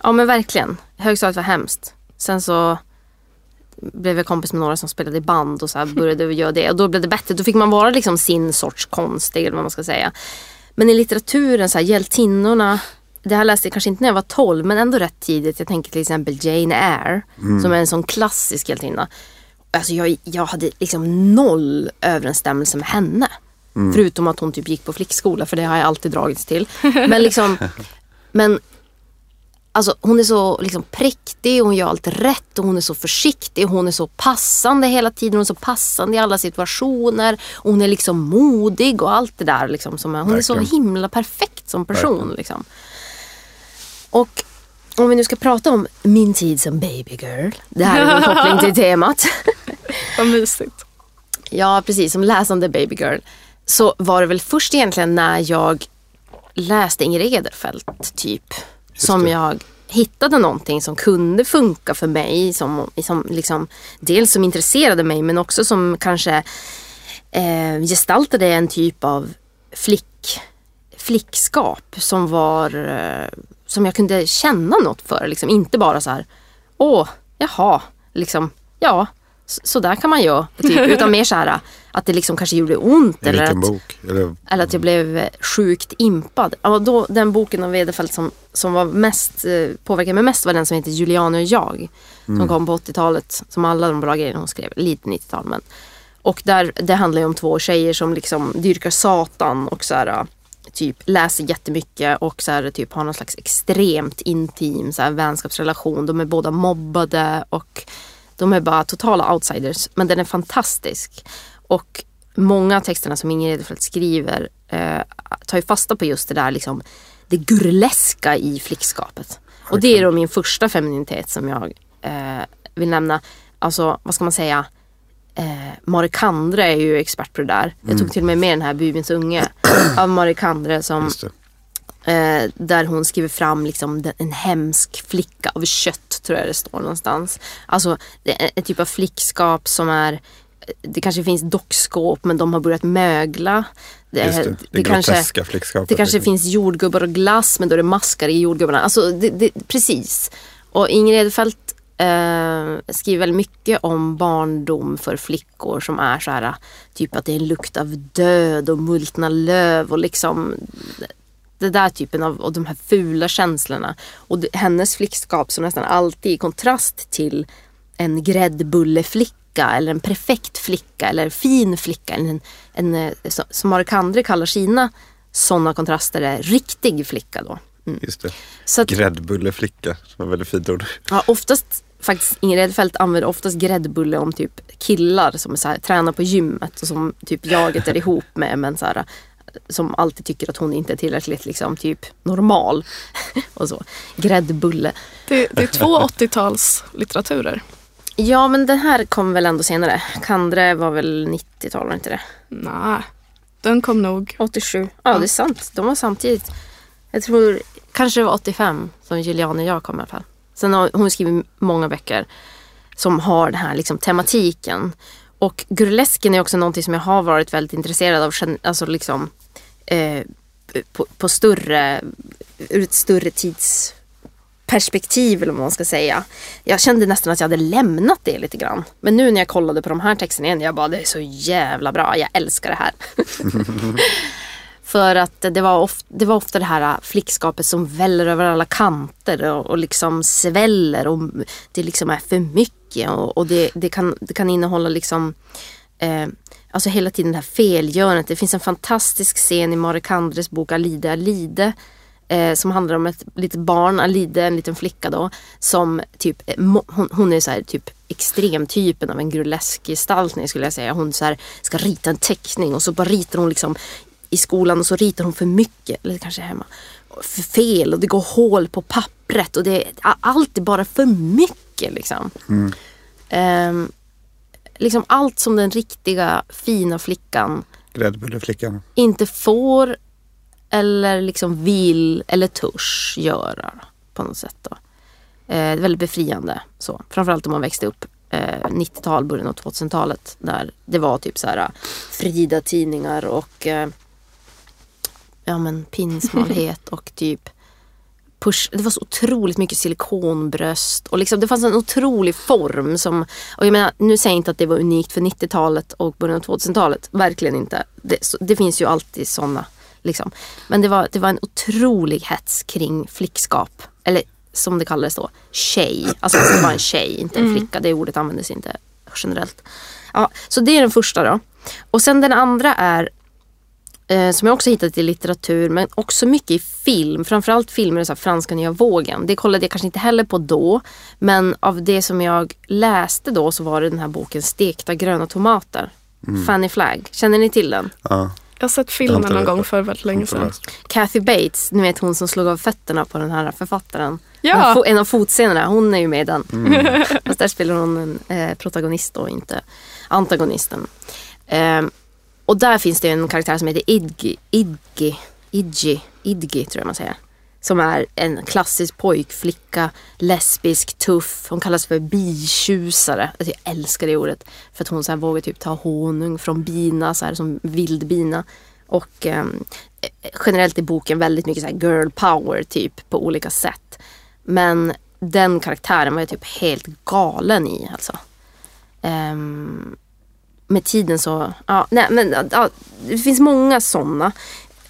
Ja men verkligen. Högstadiet var hemskt. Sen så blev jag kompis med några som spelade i band och så började göra det. Och då blev det bättre. Då fick man vara liksom sin sorts konstig eller vad man ska säga. Men i litteraturen, så här, hjältinnorna. Det här läste jag kanske inte när jag var 12 men ändå rätt tidigt. Jag tänker till exempel Jane Eyre mm. som är en sån klassisk hjältinna. Alltså jag, jag hade liksom noll överensstämmelse med henne. Mm. Förutom att hon typ gick på flickskola för det har jag alltid dragits till. Men liksom Men Alltså hon är så liksom präktig, hon gör allt rätt och hon är så försiktig. Hon är så passande hela tiden. Hon är så passande i alla situationer. Och hon är liksom modig och allt det där. Liksom, som, hon Verkligen. är så himla perfekt som person. Liksom. Och om vi nu ska prata om min tid som babygirl. Det här är en koppling till temat. Vad mysigt. Ja, precis. Som läsande babygirl. Så var det väl först egentligen när jag läste Inger Ederfeldt typ. Som jag hittade någonting som kunde funka för mig. Som, som liksom, dels som intresserade mig men också som kanske eh, gestaltade en typ av flick, flickskap som var eh, som jag kunde känna något för. Liksom. Inte bara så här, åh, jaha, liksom, ja, så där kan man göra. Typ. Utan mer så här att det liksom kanske gjorde ont. En eller att, bok. Eller... eller att jag blev sjukt impad. Ja, då, den boken av Wederfeldt som, som var mest, eh, påverkade mig mest var den som heter Juliane och jag. Mm. Som kom på 80-talet. Som alla de bra grejerna hon skrev. Lite 90-tal men. Och där, det handlar ju om två tjejer som liksom dyrkar Satan och så här, typ läser jättemycket och så här, typ har någon slags extremt intim så här, vänskapsrelation. De är båda mobbade och de är bara totala outsiders. Men den är fantastisk. Och många av texterna som Ingrid Edelfelt skriver eh, tar ju fasta på just det där liksom det gurleska i flickskapet. Och det är då min första femininitet som jag eh, vill nämna. Alltså vad ska man säga? Eh, Marie Kandre är ju expert på det där. Jag tog till och med med den här Bubins unge av Marie Kandre som. Eh, där hon skriver fram liksom en hemsk flicka av kött, tror jag det står någonstans. Alltså det en typ av flickskap som är det kanske finns dockskåp men de har börjat mögla. Det, Just det. Det, kanske, flickskapet. det kanske liksom. finns jordgubbar och glass men då är det maskar i jordgubbarna. Alltså, det, det, precis. Och Ingrid Edfeldt eh, skriver väldigt mycket om barndom för flickor som är så här typ att det är en lukt av död och multna löv och liksom det där typen av och de här fula känslorna. Och det, hennes flickskap som nästan alltid i kontrast till en gräddbulleflicka eller en perfekt flicka eller fin flicka. Eller en, en, eh, som Marie Kandre kallar sina sådana kontraster är riktig flicka då. Mm. Just det. Så att, Gräddbulleflicka, som är väldigt fint ord. ja, oftast faktiskt Ingrid Edfeldt använder oftast gräddbulle om typ killar som är så här, tränar på gymmet och som typ jaget är ihop med men så här, som alltid tycker att hon inte är tillräckligt liksom typ normal. och så. Gräddbulle. Det, det är två 80-talslitteraturer. Ja men den här kom väl ändå senare. Kandre var väl 90-tal var inte det? Nej, den kom nog. 87. Ja det är sant. De var samtidigt. Jag tror kanske det var 85 som Juliane och jag kom i alla fall. Sen har hon skrivit många böcker som har den här liksom tematiken. Och gurlesken är också någonting som jag har varit väldigt intresserad av. Alltså liksom eh, på, på större, ur ett större tidsperspektiv eller vad man ska säga. Jag kände nästan att jag hade lämnat det lite grann. Men nu när jag kollade på de här texterna igen, jag bara det är så jävla bra, jag älskar det här. För att det var, of, det var ofta det här flickskapet som väller över alla kanter och, och liksom sväller och det liksom är för mycket och, och det, det, kan, det kan innehålla liksom eh, Alltså hela tiden det här felgörandet. Det finns en fantastisk scen i Marie Kandres bok Alide Alide eh, som handlar om ett litet barn, Alide, en liten flicka då, som typ, eh, hon, hon är så här typ extremtypen av en grullesk gestaltning skulle jag säga. Hon så här, ska rita en teckning och så bara ritar hon liksom i skolan och så ritar hon för mycket, eller kanske hemma, för fel och det går hål på pappret och det, allt är bara för mycket liksom. Ehm, liksom allt som den riktiga fina flickan Gräddbulleflickan. inte får eller liksom vill eller törs göra på något sätt. Då. Eh, det är väldigt befriande. Så. Framförallt om man växte upp eh, 90-tal, början av 2000-talet. Där det var typ så här Frida-tidningar och eh, ja, men pinsmalhet och typ push. Det var så otroligt mycket silikonbröst och liksom, det fanns en otrolig form som, och jag menar nu säger jag inte att det var unikt för 90-talet och början av 2000-talet, verkligen inte. Det, det finns ju alltid sådana. Liksom. Men det var, det var en otrolig hets kring flickskap. Eller som det kallades då, tjej. Alltså det var en tjej, inte en flicka. Det ordet användes inte generellt. Ja, så det är den första då. Och sen den andra är eh, som jag också hittat i litteratur men också mycket i film. Framförallt filmer, så här, franska nya vågen. Det kollade jag kanske inte heller på då. Men av det som jag läste då så var det den här boken Stekta gröna tomater. Fanny Flagg. Känner ni till den? Ja. Jag har sett filmen någon gång för väldigt länge sedan. Kathy Bates, ni vet hon som slog av fötterna på den här författaren. Ja. En, av fotscenerna, hon är ju med i den. Fast där spelar hon en eh, protagonist och inte antagonisten. Ehm, och där finns det en karaktär som heter Idgi, Idgi, Idgi, Idgi tror jag man säger. Som är en klassisk pojkflicka, lesbisk, tuff. Hon kallas för bitjusare. Alltså jag älskar det ordet. För att hon så här vågar typ ta honung från bina, så här som vildbina. Och eh, generellt i boken väldigt mycket så här girl power typ på olika sätt. Men den karaktären var jag typ helt galen i alltså. Ehm, med tiden så, ja, nej men ja, det finns många sådana.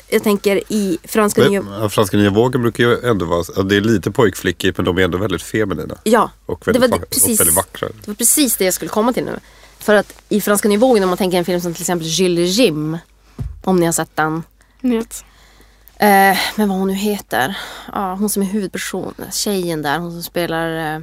Jag tänker i franska nya... Men, ja, franska nya vågen brukar ju ändå vara, det är lite pojkflickor men de är ändå väldigt feminina. Ja, Och det väldigt, var det, precis, och väldigt vackra. det var precis det jag skulle komma till nu. För att i Franska nya vågen om man tänker en film som till exempel Jules Jim. Om ni har sett den. Vet. Eh, men vad hon nu heter. Ja, hon som är huvudperson. Tjejen där, hon som spelar, eh,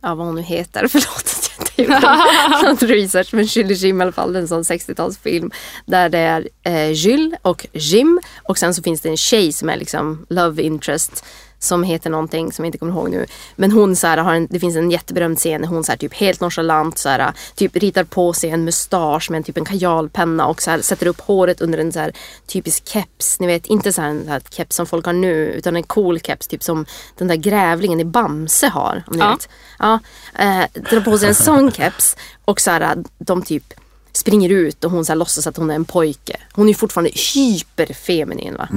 ja vad hon nu heter. Förlåt inte något research men Jules och Jim i alla fall, en sån 60-talsfilm där det är eh, Jules och Jim. Och sen så finns det en tjej som är liksom love interest som heter någonting som jag inte kommer ihåg nu. Men hon så här, har en, det finns en jätteberömd scen när hon så här, typ helt nonchalant så här, typ ritar på sig en mustasch med en, typ en kajalpenna och så här, sätter upp håret under en så här, typisk keps. Ni vet inte så här, en så här keps som folk har nu utan en cool keps typ som den där grävlingen i Bamse har. Om ni Ja. vet. Ja, eh, drar på sig en sån keps och så här, de typ springer ut och hon så här, låtsas att hon är en pojke. Hon är fortfarande hyperfeminin va.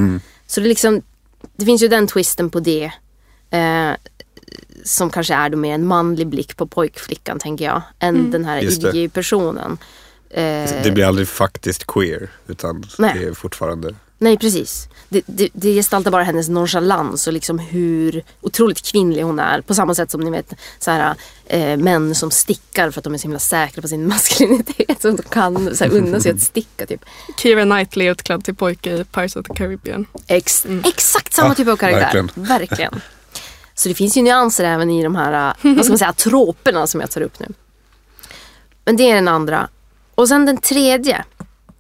Så det är liksom det finns ju den twisten på det. Eh, som kanske är då mer en manlig blick på pojkflickan tänker jag. Än den här. IG-personen. Eh, Det blir aldrig faktiskt queer utan Nej. det är fortfarande Nej precis. Det, det, det gestaltar bara hennes nonchalans och liksom hur otroligt kvinnlig hon är. På samma sätt som ni vet så här, eh, män som stickar för att de är så himla säkra på sin maskulinitet. Så de kan så här, unna sig att sticka typ. Keira Knightley utklädd till pojke i Pirates of the Caribbean. Ex exakt samma Ja, typ av karaktär. verkligen. Verkligen. Så det finns ju nyanser även i de här, äh, vad ska man säga, troperna som jag tar upp nu. Men det är den andra. Och sen den tredje.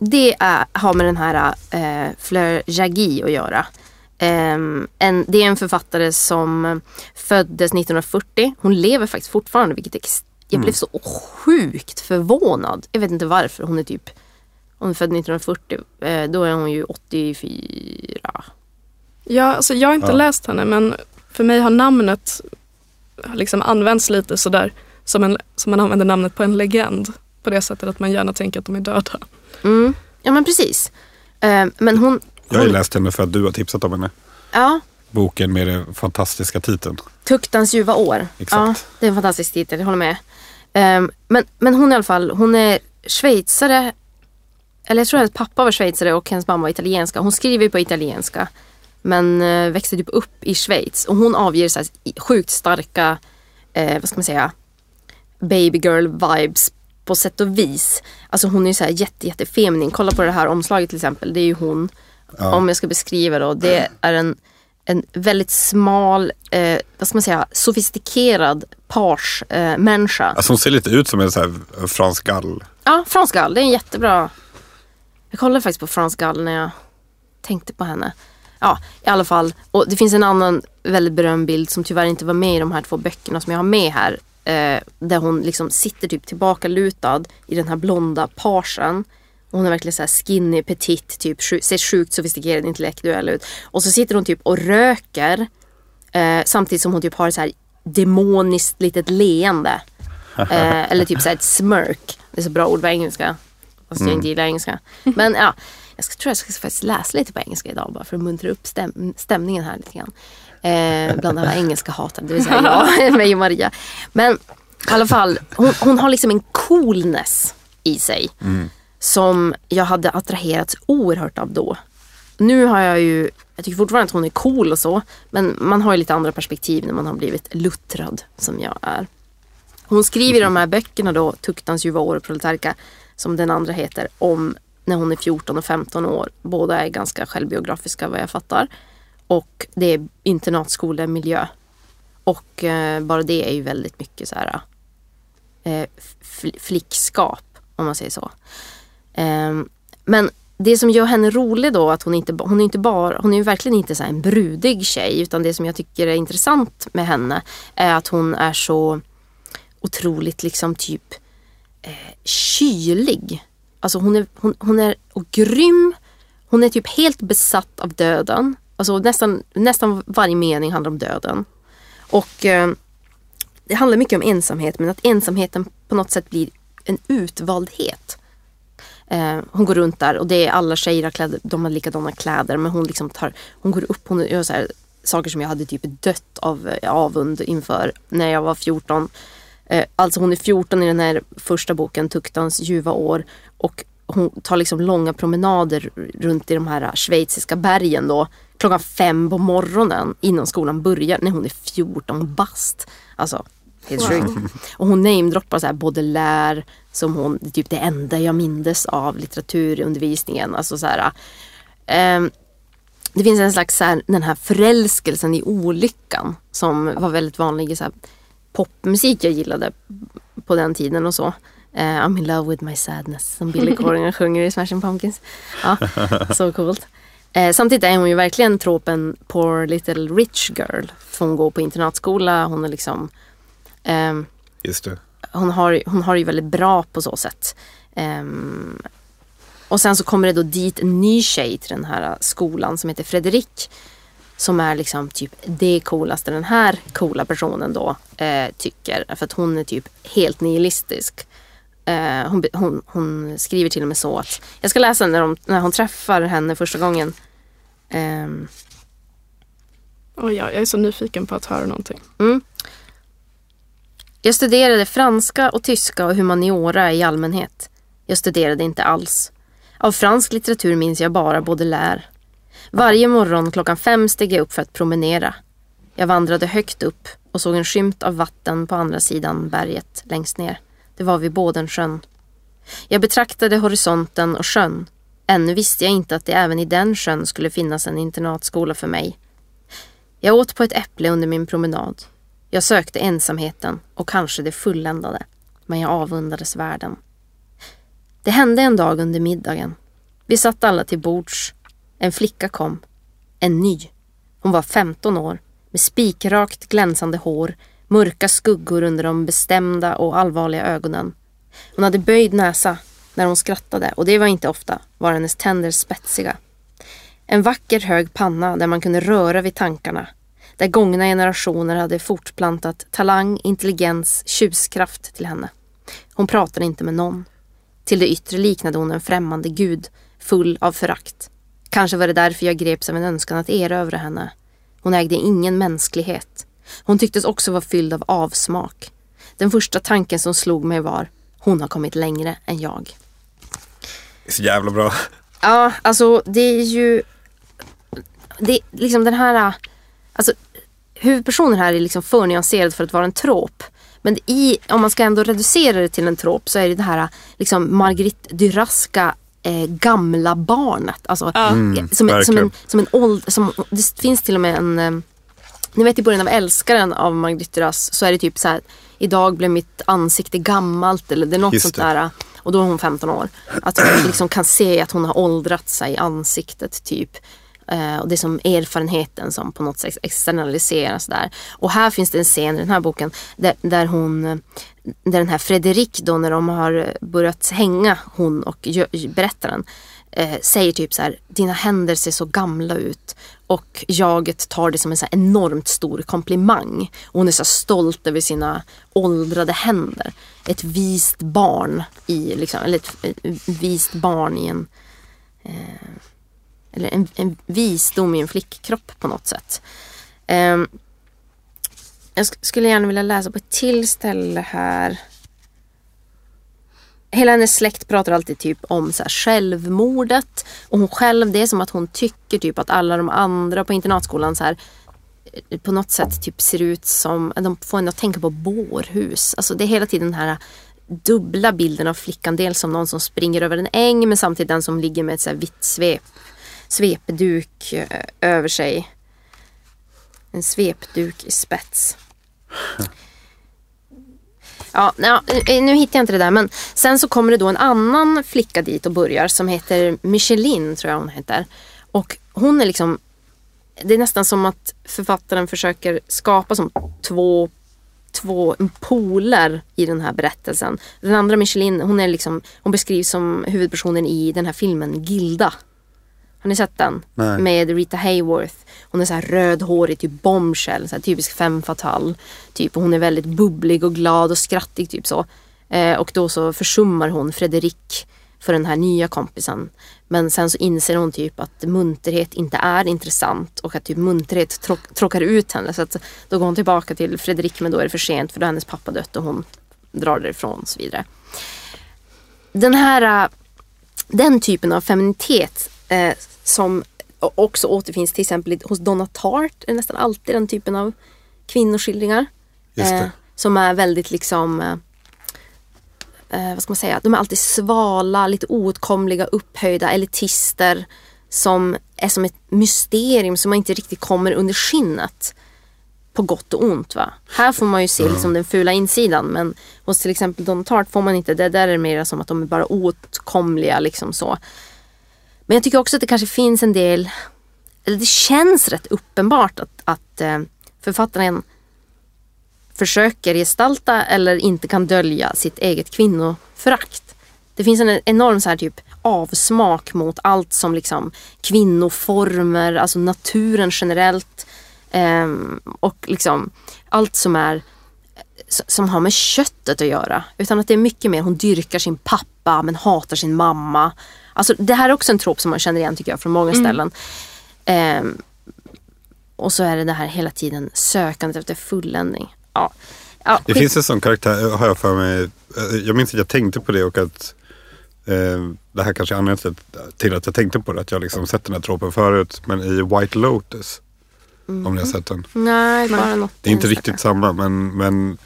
Det är, har med den här äh, Fleur Jaggi att göra. Ehm, en, det är en författare som föddes 1940. Hon lever faktiskt fortfarande vilket ex- jag blev så sjukt förvånad. Jag vet inte varför. Hon är typ hon är född 1940. Eh, då är hon ju 84. Ja, alltså jag har inte Ja. läst henne men för mig har namnet liksom använts lite sådär som, en, som man använder namnet på en legend. På det sättet att man gärna tänker att de är döda. Mm. Ja men precis. Eh, men hon... Jag har ju läst henne för att du har tipsat om henne. ja, Boken med den fantastiska titeln. Tuktans ljuva år. Exakt. Ja, det är en fantastisk titel, jag håller med. Ehm, men, men hon i alla fall, hon är schweizare. Eller jag tror hennes pappa var schweizare och hennes mamma var italienska. Hon skriver på italienska. Men eh, växte typ upp i Schweiz. Och hon avger så här sjukt starka, eh, vad ska man säga, baby girl vibes på sätt och vis. Alltså hon är ju så här jätte, jätte feminin. Kolla på det här omslaget till exempel. Det är ju hon. Ja. Om jag ska beskriva då. Det är en, en väldigt smal, eh, vad ska man säga, sofistikerad pars eh, människa. Alltså hon ser lite ut som en sån här fransk gall. Ja, Frans Gall, det är en jättebra. Jag kollade faktiskt på Frans Gall när jag tänkte på henne. Ja, i alla fall. Och det finns en annan väldigt berömd bild som tyvärr inte var med i de här två böckerna som jag har med här. Eh, där hon liksom sitter typ tillbaka lutad i den här blonda parsen. Och Hon är verkligen så här skinny, petit, typ, ser sjukt sofistikerad intellektuell ut. Och så sitter hon typ och röker. Eh, samtidigt som hon typ har ett så här demoniskt litet leende. Eh, eller typ så här ett smirk. Det är så bra ord på engelska. Fast jag inte gillar engelska. Men ja, jag ska, tror jag ska faktiskt läsa lite på engelska idag bara för att muntra upp stäm, stämningen här lite grann. Eh, bland alla engelska hatare, det vill säga jag, mig och Maria. Men i alla fall, hon, hon har liksom en coolness i sig. Som jag hade attraherats oerhört av då. Nu har jag ju, jag tycker fortfarande att hon är cool och så. Men man har ju lite andra perspektiv när man har blivit luttrad som jag är. Hon skriver i de här böckerna då, Tuktans ljuva år och Proletarka, som den andra heter, om när hon är 14 och 15 år. Båda är ganska självbiografiska vad jag fattar. Och det är internatskolemiljö. Och eh, bara det är ju väldigt mycket så här eh, fl- flickskap, om man säger så. Eh, men det som gör henne rolig då, att hon inte, hon är inte bara, hon är ju verkligen inte så här en brudig tjej, utan det som jag tycker är intressant med henne är att hon är så otroligt liksom typ eh, kylig. Alltså hon är, hon, hon är och grym. Hon är typ helt besatt av döden. Alltså nästan, nästan varje mening handlar om döden. Och eh, det handlar mycket om ensamhet men att ensamheten på något sätt blir en utvaldhet. Eh, hon går runt där och det är alla tjejer har kläder, de har likadana kläder men hon liksom tar, hon går upp, hon gör så här, saker som jag hade typ dött av eh, avund inför när jag var 14. Eh, alltså hon är 14 i den här första boken, Tuktans ljuva år. Och hon tar liksom långa promenader runt i de här eh, schweiziska bergen då. Klockan fem på morgonen innan skolan börjar när hon är 14 bast. Alltså, helt sjukt. Och hon namedroppar så här Baudelaire som hon, det är typ det enda jag mindes av litteraturundervisningen. Alltså så här, ehm, det finns en slags så här, den här förälskelsen i olyckan som var väldigt vanlig i så här, popmusik jag gillade på den tiden och så. Eh, I'm in love with my sadness som Billy Corgan sjunger i Smashing Pumpkins. Ja, så coolt. Eh, samtidigt är hon ju verkligen tropen poor little rich girl. För hon går på internatskola, hon är liksom ehm, Just det. hon har, hon har ju väldigt bra på så sätt. Ehm, och sen så kommer det då dit en ny tjej till den här skolan som heter Fredrik. Som är liksom typ det coolaste den här coola personen då eh, tycker. För att hon är typ helt nihilistisk. Eh, hon, hon, hon skriver till och med så att, jag ska läsa när, de, när hon träffar henne första gången. Ehm, Oj, ja, jag är så nyfiken på att höra någonting. Mm. Jag studerade franska och tyska och humaniora i allmänhet. Jag studerade inte alls. Av fransk litteratur minns jag bara Baudelaire. Varje morgon klockan fem steg jag upp för att promenera. Jag vandrade högt upp och såg en skymt av vatten på andra sidan berget längst ner. Det var vid Bådensjön. Jag betraktade horisonten och sjön. Ännu visste jag inte att det även i den sjön skulle finnas en internatskola för mig. Jag åt på ett äpple under min promenad. Jag sökte ensamheten och kanske det fulländade. Men jag avundades världen. Det hände en dag under middagen. Vi satt alla till bords. En flicka kom. En ny. Hon var 15 år. Med spikrakt glänsande hår. Mörka skuggor under de bestämda och allvarliga ögonen. Hon hade böjd näsa när hon skrattade och det var inte ofta. Var hennes tänder spetsiga. En vacker hög panna där man kunde röra vid tankarna. Där gångna generationer hade fortplantat talang, intelligens, tjuskraft till henne. Hon pratade inte med någon. Till det yttre liknade hon en främmande gud, full av förakt. Kanske var det därför jag greps av en önskan att erövra henne. Hon ägde ingen mänsklighet. Hon tycktes också vara fylld av avsmak. Den första tanken som slog mig var, hon har kommit längre än jag. Det är så jävla bra. Ja, alltså det är ju... Det, liksom den här... Alltså, huvudpersonen här är liksom för nyanserad för att vara en trop. Men i, om man ska ändå reducera det till en trop så är det det här liksom Marguerite Duraska eh, gamla barnet. Alltså. Mm, som, en, som, en, som en åld, som, Det finns till och med en... Ni vet i början av Älskaren av Marguerite Duras så är det typ så här. Idag blev mitt ansikte gammalt eller det är något Just sånt det. där. Och då är hon 15 år. Att hon liksom kan se att hon har åldrats sig i ansiktet typ. Eh, och det är som erfarenheten som på något sätt externaliseras där. Och här finns det en scen i den här boken där, där hon där den här Fredrik då när de har börjat hänga hon och berättaren eh, säger typ så här dina händer ser så gamla ut och jaget tar det som en så här enormt stor komplimang. Och hon är så stolt över sina åldrade händer. Ett vist barn i liksom, eller ett, ett vist barn i en eh, eller en, en visdom i en flickkropp på något sätt. Ehm, jag sk- skulle gärna vilja läsa på ett till ställe här. Hela hennes släkt pratar alltid typ om så här självmordet. Och hon själv, det är som att hon tycker typ att alla de andra på internatskolan så här eh, på något sätt typ ser ut som, de får henne att tänka på bårhus. Alltså det är hela tiden den här dubbla bilden av flickan. Dels som någon som springer över en äng men samtidigt den som ligger med ett så här vitt svep, svepduk eh, över sig. En svepduk i spets. Ja, eh, nu hittar jag inte det där men sen så kommer det då en annan flicka dit och börjar som heter Micheline tror jag hon heter. Och hon är liksom det är nästan som att författaren försöker skapa som två, två poler i den här berättelsen. Den andra Micheline, hon, är liksom, hon beskrivs som huvudpersonen i den här filmen Gilda. Har ni sett den? Nej. Med Rita Hayworth. Hon är så här rödhårig, typ bombshell, så här typisk femme fatale. Typ, och hon är väldigt bubblig och glad och skrattig typ så. Eh, och då så försummar hon Fredrik för den här nya kompisen. Men sen så inser hon typ att munterhet inte är intressant och att typ munterhet tråk- tråkar ut henne. Så att då går hon tillbaka till Fredrik men då är det för sent för då har hennes pappa dött och hon drar därifrån och så vidare. Den här, äh, den typen av feminitet eh, som också återfinns till exempel hos Donna Tartt är nästan alltid den typen av kvinnoskildringar. Det. Eh, som är väldigt liksom eh, eh, vad ska man säga, de är alltid svala, lite oåtkomliga, upphöjda elitister som är som ett mysterium som man inte riktigt kommer under skinnet. på gott och ont. Va? Här får man ju se liksom den fula insidan men hos till exempel Don Tart får man inte det. Där är det mer som att de är bara åtkomliga liksom så. Men jag tycker också att det kanske finns en del, eller det känns rätt uppenbart att, att eh, författaren försöker gestalta eller inte kan dölja sitt eget kvinnoförakt. Det finns en enorm så här typ avsmak mot allt som liksom kvinnoformer, alltså naturen generellt. Ehm, och liksom allt som är som har med köttet att göra. Utan att det är mycket mer, hon dyrkar sin pappa men hatar sin mamma. Alltså det här är också en trop som man känner igen tycker jag från många ställen. Ehm, och så är det det här hela tiden sökandet efter fulländning. Ja. Ja, Det finns en sån karaktär, har jag för mig. eh, Jag minns att jag tänkte på det och att eh, det här kanske är anledningen till- att jag tänkte på det. Att jag liksom sett den här tropen förut. Men i White Lotus, om ni har sett den. Nej, bara något Det är inte riktigt samma men, men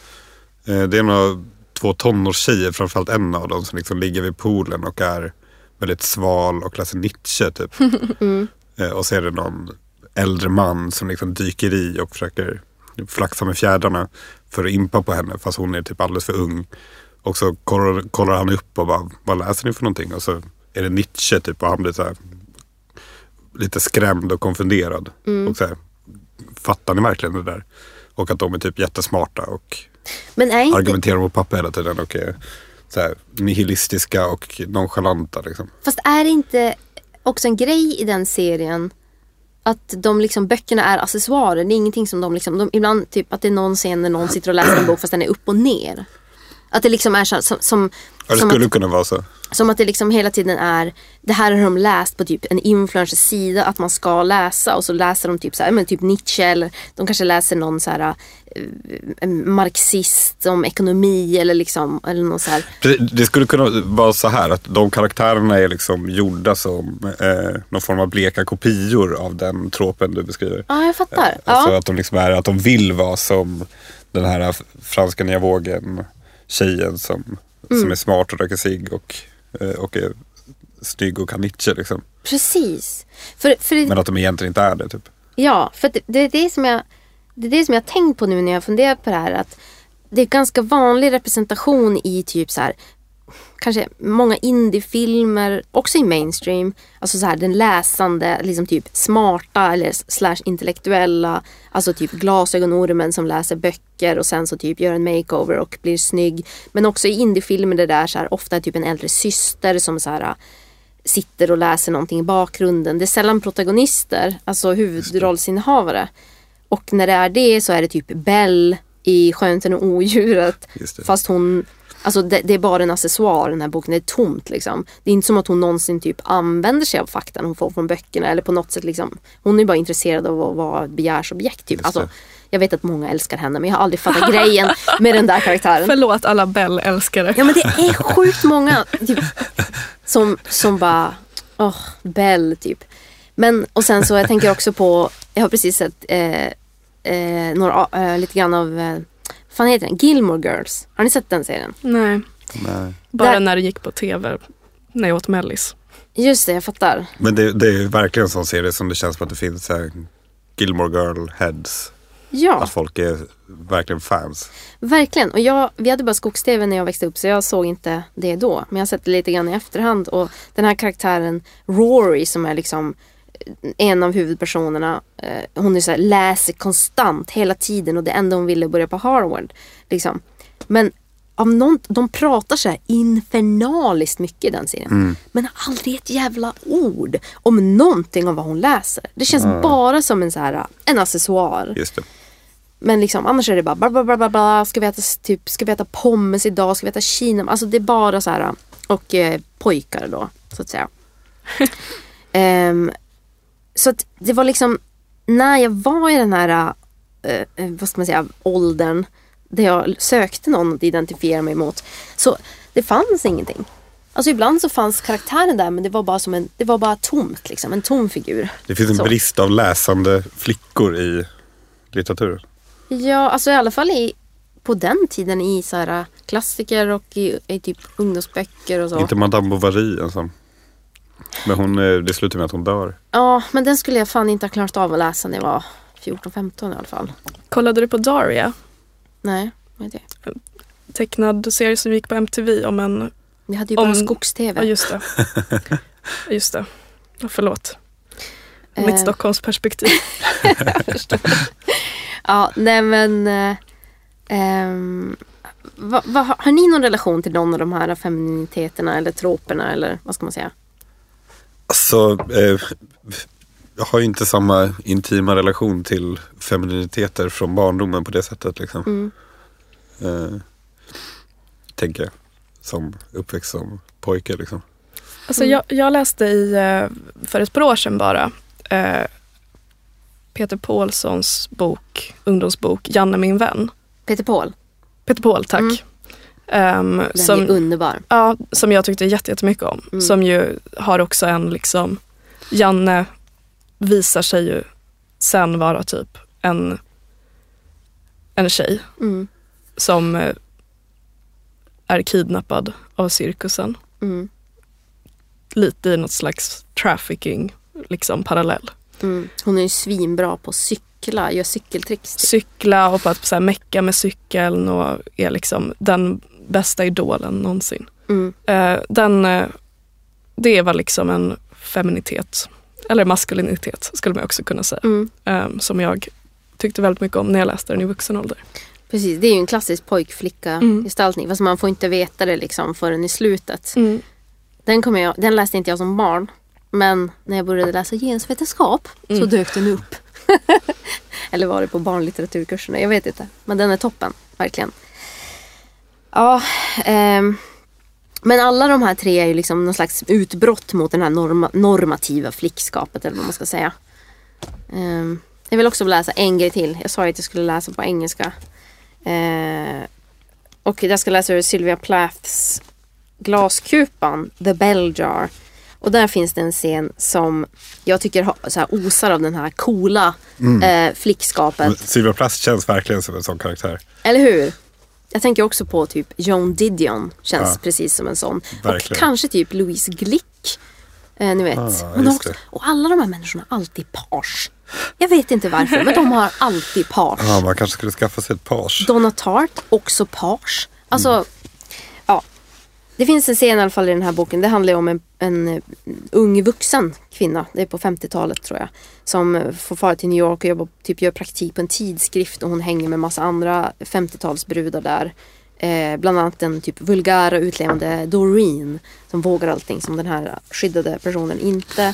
eh, det är några, två tonårstjejer, framförallt en av dem som liksom ligger vid poolen och är väldigt sval och läser Nietzsche typ. Eh, och så är det någon äldre man som liksom dyker i och försöker flaxa med fjädrarna för att impa på henne fast hon är typ alldeles för ung. Och så kollar, kollar han upp och bara, vad läser ni för någonting? Och så är det Nietzsche typ och han blir så här lite skrämd och konfunderad. Och så här, fattar ni verkligen det där? Och att de är typ jättesmarta och Men är inte, argumenterar mot pappa hela tiden och är så nihilistiska och nonchalanta liksom. fast är det inte också en grej i den serien att de liksom, böckerna är accessoarer. Det är ingenting som de liksom, de, ibland typ att det är någon scen när någon sitter och läser en bok fast den är upp och ner. Att det liksom är så, som, som, Ja, det som skulle att, kunna vara så. Som att det liksom hela tiden är, det här har de läst på typ en influencers sida att man ska läsa och så läser de typ så här, men typ Nietzsche eller de kanske läser någon så här marxist om ekonomi eller liksom, eller någon så här. Det skulle kunna vara så här att de karaktärerna är liksom gjorda som eh, någon form av bleka kopior av den tropen du beskriver. Ja, jag fattar. Alltså Ja. att de liksom är, att de vill vara som den här franska nya vågen tjejen som, Mm. som är smart och röker cigg och, eh, och är stygg och kan Nietzsche liksom. Precis. För, för Men att de egentligen inte är det typ. Ja, för det, det, är det, som jag, det är det som jag har tänkt på nu när jag funderar på det här. Att det är ganska vanlig representation i typ så här kanske många indiefilmer, också i mainstream. Alltså så här den läsande, liksom typ smarta eller slash intellektuella. Alltså typ glasögonormen som läser böcker och sen så typ gör en makeover och blir snygg. Men också i indiefilmer det där så här ofta är typ en äldre syster som så här sitter och läser någonting i bakgrunden. Det är sällan protagonister, alltså huvudrollsinnehavare. Och när det är det så är det typ Bell i Skönheten och odjuret. Fast hon, alltså det, det är bara en accessoar den här boken, det är tomt liksom. Det är inte som att hon någonsin typ använder sig av faktan hon får från böckerna eller på något sätt liksom. Hon är bara intresserad av att vara begärsobjekt typ. Alltså, jag vet att många älskar henne men jag har aldrig fattat grejen med den där karaktären. Förlåt alla Bell-älskare. Ja men det är sjukt många typ, som, som bara, åh, Bell typ. Men och sen så jag tänker också på, jag har precis sett eh, eh, några, eh, lite grann av, eh, vad fan heter den? Gilmore Girls. Har ni sett den serien? Nej, Nej. bara Där- när det gick på tv. När jag åt mellis. Just det, jag fattar. Men det, det är ju verkligen en sån serie som det känns som att det finns så här Gilmore Girl heads. Ja, Att folk är verkligen fans. verkligen. Och jag, vi hade bara skogs-tv när jag växte upp så jag såg inte det då. Men jag har sett det lite grann i efterhand. Och den här karaktären Rory som är liksom en av huvudpersonerna. Eh, hon är så här, läser konstant hela tiden och det enda hon ville börja på Harvard. Liksom. Men av någon, de pratar så här infernaliskt mycket i den serien. Men aldrig ett jävla ord om någonting av vad hon läser. Det känns bara som en, så här, en accessoar. Men liksom, annars är det bara bla bla bla bla, bla. Ska, vi äta, typ, ska vi äta pommes idag? Ska vi äta kina? Alltså det är bara så här. Och eh, pojkar då, så att säga. Ehm, så att det var liksom, när jag var i den här, eh, eh, vad ska man säga, åldern. Där jag sökte någon att identifiera mig mot. Så det fanns ingenting. Alltså ibland så fanns karaktären där men det var bara som en, det var bara tomt liksom. En tom figur. Det finns en Så. brist av läsande flickor i litteraturen. Ja, alltså i alla fall i, på den tiden i så här, äh, klassiker och i, i typ ungdomsböcker och så. Inte Madame Bovary en sån. Men hon, eh, det slutar med att hon dör. Ja, men den skulle jag fan inte ha klarat av att läsa när jag var 14-15 i alla fall. Kollade du på Daria? Nej, vad är det? Tecknad serie som gick på MTV om en... Vi hade ju bara Om- skogs-tv. Ja, just det. Just det. Ja, Förlåt. Eh. Mitt Stockholmsperspektiv. Ja, nej men... Eh, ehm, vad- vad- har ni någon relation till någon av de här feminiteterna eller troperna eller vad ska man säga? Alltså, eh, jag har ju inte samma intima relation till femininiteter från barndomen på det sättet. Liksom. Mm. Eh, tänker jag. Som uppväxt som pojke liksom. Alltså Mm. jag, jag läste i, eh, för ett par år sedan bara, eh, Peter Paulssons bok, ungdomsbok Janne min vän. Peter Paul, Peter Paul, tack. Mm. Ehm, den är som, underbar. ja, som jag tyckte jätte- jättemycket om. Mm. Som ju har också en liksom, Janne visar sig ju sen vara typ en, en tjej Mm. som eh, är kidnappad av cirkusen. Mm. Lite i något slags trafficking liksom parallell. Mm. Hon är ju svinbra på att cykla, gör cykeltricks. typ. Cykla och på att så här, mecka med cykeln och är liksom den bästa idolen någonsin. Mm. Eh, den, eh, det var liksom en feminitet, eller maskulinitet skulle man också kunna säga. Mm. eh, som jag tyckte väldigt mycket om när jag läste den i vuxen ålder. Precis, det är ju en klassisk Mm. pojkflicka-gestaltning. Fast man får inte veta det liksom förrän i slutet. Mm. Den, kommer jag, den läste inte jag som barn. Men när jag började läsa genusvetenskap så Mm. dök den upp. Eller var det på barnlitteraturkurserna? Jag vet inte. Men den är toppen, verkligen. Ja, ehm, men alla de här tre är ju liksom någon slags utbrott mot den här norma, normativa flickskapet eller vad man ska säga. Ehm, jag vill också läsa en grej till. Jag sa ju att jag skulle läsa på engelska. Eh, och jag ska läsa ur Sylvia Plaths Glaskupan, The Bell Jar. Och där finns det en scen som jag tycker så här, osar av den här coola eh, flickskapet. Sylvia Plath känns verkligen som en sån karaktär. Eller hur? Jag tänker också på typ Joan Didion. Känns Ja. precis som en sån. Och Verkligen. kanske typ Louise Glick. Eh, ni vet. Ah, också, och alla de här människorna har alltid page. Jag vet inte varför, men de har alltid page. Ja, man kanske skulle skaffa sig ett page. Donna Tartt, också page. Alltså, ja. Det finns en scen i alla fall i den här boken. Det handlar ju om en, en eh, ung vuxen kvinna. Det är på 50-talet tror jag. Som får fara till New York och jobba, typ gör praktik på en tidskrift. Och hon hänger med massa andra 50-talsbrudar där. Eh, bland annat den typ vulgära utlevande Doreen. Som vågar allting som den här skyddade personen inte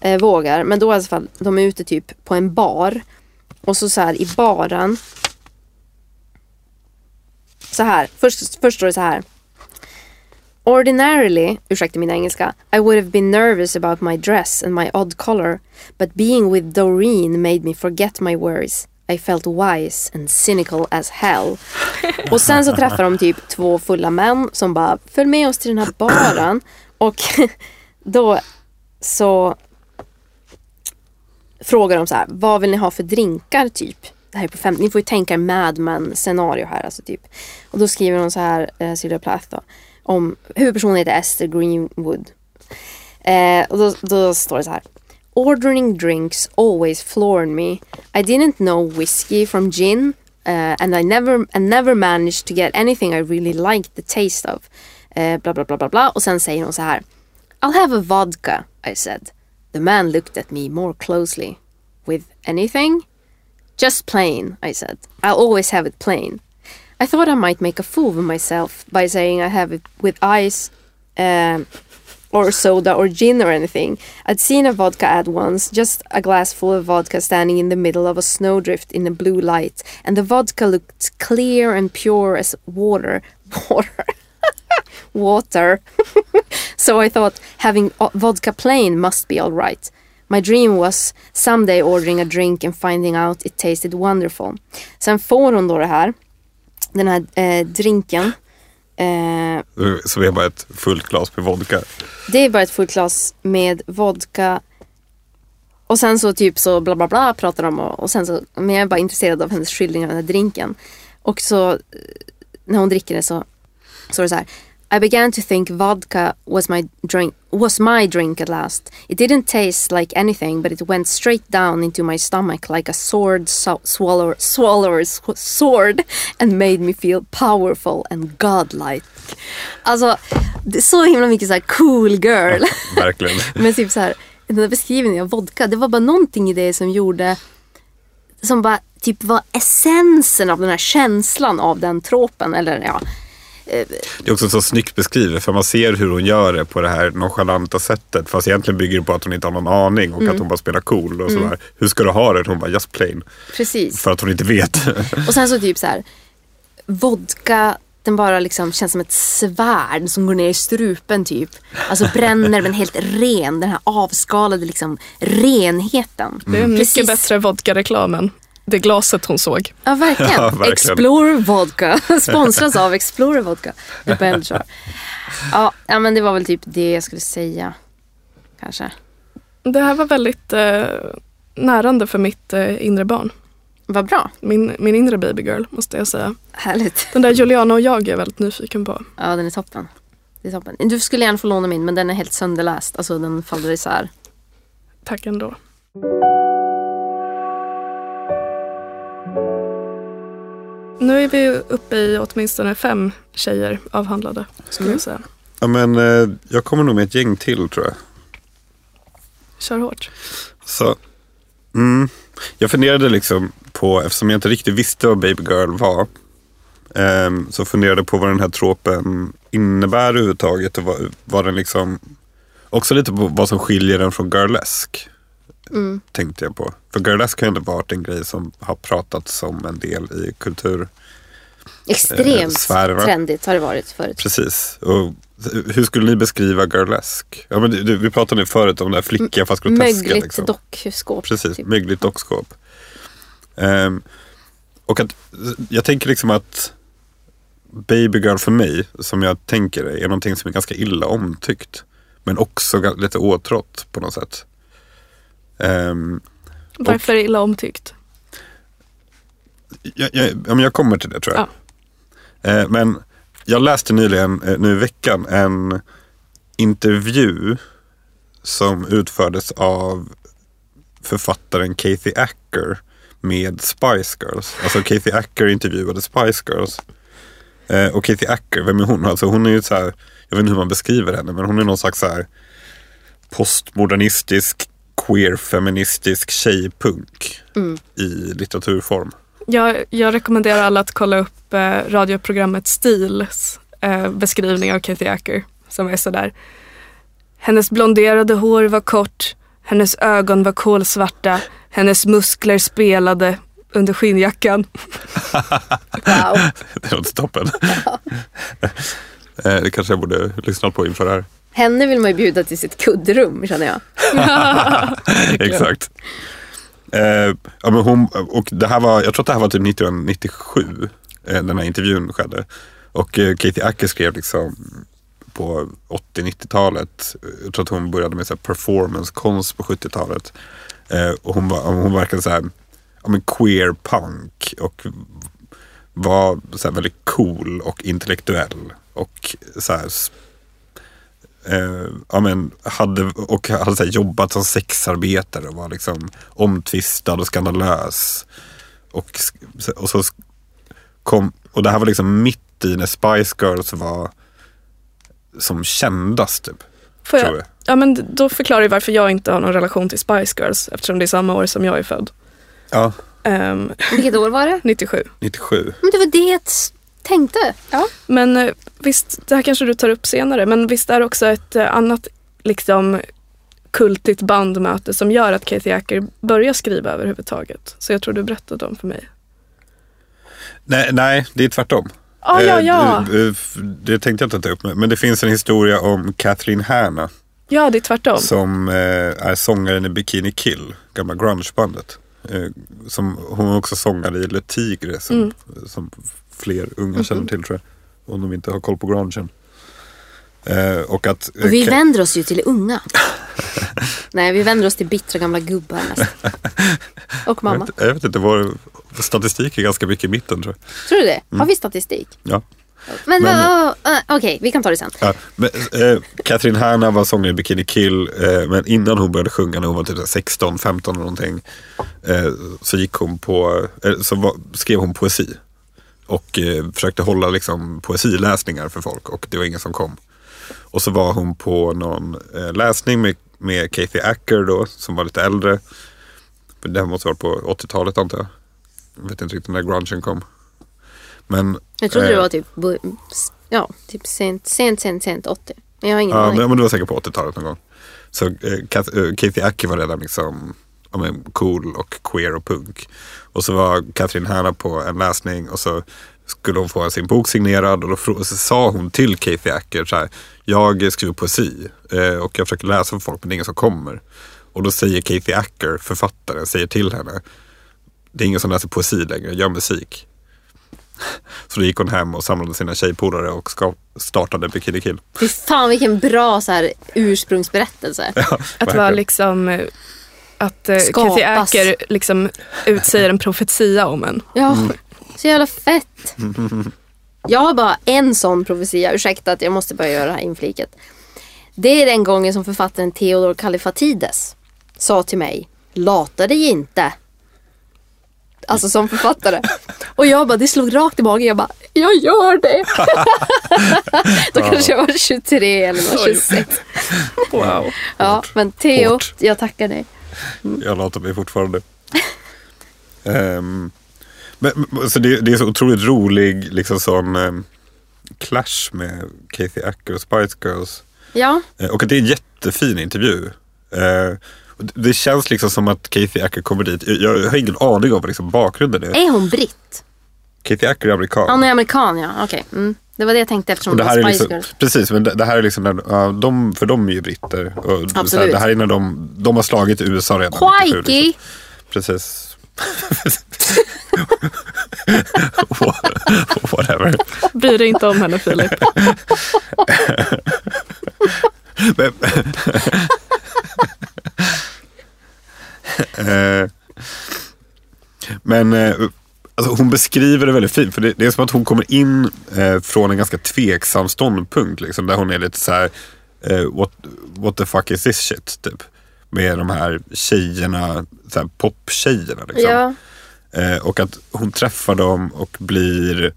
eh, vågar. Men då i alla fall, de är ute typ på en bar. Och så, så här i baren så här, först, först står det så här. Ordinarily, ursäkta min engelska, I would have been nervous about my dress and my odd color, but being with Doreen made me forget my worries. I felt wise and cynical as hell. Och sen så träffar de typ två fulla män som bara följ med oss till den här baren. Och då så frågar de så här, vad vill ni ha för drinkar typ? Det här är på fem, ni får ju tänka er Mad Men scenario här alltså typ. Och då skriver hon så här, eh, Sylvia Plath då, om huvudpersonen heter Esther Greenwood. Eh, och då, då står det så här. Ordering drinks always floored me. I didn't know whiskey from gin uh, and I never, and never managed to get anything I really liked the taste of. Eh, bla bla bla bla bla. Och sen säger hon så här. I'll have a vodka, I said. The man looked at me more closely. With anything? Just plain, I said. I'll always have it plain. I thought I might make a fool of myself by saying I have it with ice um, or soda or gin or anything. I'd seen a vodka ad once, just a glass full of vodka standing in the middle of a snowdrift in a blue light, and the vodka looked clear and pure as water. Water. water. so I thought having vodka plain must be all right. My dream was someday ordering a drink and finding out it tasted wonderful. Sen får hon då det här, den här eh, drinken. Eh, Så vi har bara ett fullt glas med vodka. det är bara ett fullt glas med vodka. Och sen så typ så bla bla bla pratar de och, och sen så, men jag är bara intresserad av hennes skildring av den här drinken. Och så eh, när hon dricker det så står det så här. I began to think vodka was my drink was my drink at last. It didn't taste like anything, but it went straight down into my stomach like a sword so- swallower swallower's sword and made me feel powerful and godlike. Alltså, det är så himla mycket så här cool girl. Verkligen. Men typ så här, den där beskrivningen av vodka, det var bara någonting i det som gjorde som bara typ var essensen av den här känslan av den tropen. Eller ja, Det är också så snyggt beskrivet för man ser hur hon gör det på det här nonchalanta sättet. Fast egentligen bygger det på att hon inte har någon aning och att hon bara spelar cool och sådär. Hur ska du ha det? Hon bara just plain. precis. För att hon inte vet. Och sen så typ så här, vodka, den bara liksom känns som ett svärd som går ner i strupen typ. Alltså bränner men helt ren, den här avskalade liksom renheten. Det är mycket Precis. bättre vodka-reklam än det glaset hon såg. Ja verkligen. Ja, verkligen. Explorer Vodka. Sponsras av Explorer Vodka. The. Ja, ja men det var väl typ det jag skulle säga. Kanske. Det här var väldigt eh, närande för mitt eh, inre barn. Vad bra. Min, min inre babygirl måste jag säga. Härligt. Den där Juliana och jag är väldigt nyfiken på. Ja den är toppen. Det är toppen. Du skulle gärna få låna min men den är helt sönderläst. Alltså den faller isär. Tack ändå. Nu är vi uppe i åtminstone fem tjejer avhandlade skulle jag säga. ja, men, eh, jag kommer nog med ett gäng till tror jag. Kör hårt. Så, mm, jag funderade liksom på, eftersom jag inte riktigt visste vad Baby Girl var. ehm, så funderade jag på vad den här tropen innebär överhuvudtaget. Och vad, vad den liksom, också lite på vad som skiljer den från Girlesk. Mm. Tänkte jag på. För Girlesk har ju ändå varit en grej som har pratats om en del i kultur. Extremt sfärerna. trendigt har det varit förut. Precis. Och hur skulle ni beskriva Girlesk? Ja, men du, vi pratade ju förut om det här flickiga fast groteska. Mögligt liksom. dockskåp. Precis, typ. mögligt dockskåp. Ehm, och att, jag tänker liksom att Baby Girl för mig, som jag tänker är någonting som är ganska illa omtyckt. Men också lite åtrått på något sätt. Ehm, Varför det illa omtyckt? jag, jag, ja, men jag kommer till det tror jag. Eh, men jag läste nyligen, eh, nu i veckan, en intervju som utfördes av författaren Kathy Acker med Spice Girls. Alltså Kathy Acker intervjuade Spice Girls. Eh, och Kathy Acker, vem är hon? Alltså hon är ju så här, jag vet inte hur man beskriver henne, men hon är någon slags så här postmodernistisk, queer-feministisk tjejpunk i litteraturform. Jag, jag rekommenderar alla att kolla upp eh, radioprogrammet Stils eh, beskrivning av Kathy Acker som är sådär. Hennes blonderade hår var kort, hennes ögon var kolsvarta, hennes muskler spelade under skinnjackan. Wow. Det låter toppen. Eh, det kanske jag borde lyssna på inför det här. Henne vill man ju bjuda till sitt kuddrum känner jag. Exakt. Eh, ja, men hon, och det här var, jag tror att det här var typ 1997. Eh, den här intervjun skedde. Och eh, Katie Acker skrev liksom på 80-90-talet. Eh, jag tror att hon började med så performancekonst på 70-talet. Eh, och hon, var, hon verkade så här, ja, men queer punk. Och var så väldigt cool och intellektuell. Och så här, eh, ja, men hade, och hade så här, jobbat som sexarbetare och var liksom omtvistad och skandalös. Och, och, så kom, och det här var liksom mitt i när Spice Girls var som kändast typ. Får Tror jag? jag. Ja men då förklarar jag varför jag inte har någon relation till Spice Girls eftersom det är samma år som jag är född. Ja, Ehm, Vilket år var det? 97. 97. Men det var det tänkte. Ja. Men eh, visst, det här kanske du tar upp senare, men visst är det också ett eh, annat liksom kultigt bandmöte som gör att Kathy Acker börjar skriva överhuvudtaget. Så jag tror du berättade om för mig. Nej, nej, det är tvärtom. Ah, ja, Eh, ja. f- Det tänkte jag inte ta upp. Men det finns en historia om Kathleen Hanna. Ja, det är tvärtom. Som eh, är sångaren i Bikini Kill, gamla grungebandet. Eh, som, hon är också sångare i Le Tigre som, Mm. som fler unga känner till tror jag. Om de inte har koll på grungen. Eh, och att, eh, Och vi Ka- vänder oss ju till unga. Nej, vi vänder oss till bittra gamla gubbar mest. Och jag, mamma. vet, jag vet inte, vår statistik är ganska mycket i mitten tror jag. Tror du det? Har vi statistik? Ja. Men, Men- uh, okej, vi kan ta det sen. Ja, men, eh, Catherine Hanna var sångare i Bikini Kill eh, men innan hon började sjunga när hon var typ så här 16, 15 eller någonting eh, så gick hon på, eh, så var, skrev hon poesi. Och eh, försökte hålla liksom poesiläsningar för folk och det var ingen som kom. Och så var hon på någon eh, läsning med, med Kathy Acker då som var lite äldre. Det här måste vara på 80-talet antar jag. Jag vet inte riktigt när grungen kom. Men, Jag trodde det eh, var typ, ja, typ sent, sent, sent, sent 80. Men jag har ingen Ja, aning. men, men det var säkert på 80-talet någon gång. Så eh, eh, Kathy Acker var redan liksom ja, men, cool och queer och punk. Och så var Catherine Hanna på en läsning och så skulle hon få sin bok signerad och då sa hon till Kathy Acker så här, jag skriver poesi eh, och jag försöker läsa för folk men det är ingen som kommer. Och då säger Kathy Acker, författaren, säger till henne, det är ingen som läser poesi längre, gör musik. Så då gick hon hem och samlade sina tjejpolare och startade Bikini Kill. Fy fan vilken bra så här, ursprungsberättelse. Att vara liksom eh, att eh. Kathy Acker liksom utsäger en profetia om en. Ja, så jävla fett. Jag har bara en sån profetia. Ursäkta att jag måste bara göra det här infliket. Det är den gången som författaren Theodor Kallifatides sa till mig Lata dig inte. Alltså som författare. Och jag bara, det slog rakt i magen. Jag bara, jag gör det. Då kanske jag var 23 eller något, 26. Wow. Ja, men Theo, Hårt. jag tackar dig. Jag latar mig fortfarande. Ehm, men, så det, det är så otroligt rolig liksom sån ehm, clash med Kathy Acker och Spice Girls. Ja, Eh, och att det är en jättefin intervju. Och det- känns liksom som att Kathy Acker kommer dit. Jag, jag har ingen aning om vad liksom bakgrunden är. är hon britt? Kathy Acker är amerikan. Hon är amerikan ja, okej. Mm. Det var det jag tänkte eftersom Och det det här var är Spice liksom, Girls. precis, men det, det här är liksom när, de, för de är ju britter. Och så här, Absolut. det här är när de, de har slagit USA redan. 97, Quikey! liksom. Precis. Whatever. Bry dig inte om henne Filip. Men, Eh, Men eh, alltså hon beskriver det väldigt fint. För det, det är som att hon kommer in eh, från en ganska tveksam ståndpunkt. Liksom, där hon är lite så här, eh, what, what the fuck is this shit? Typ. Med de här tjejerna, så här poptjejerna. Liksom. Ja. Eh, och att hon träffar dem och blir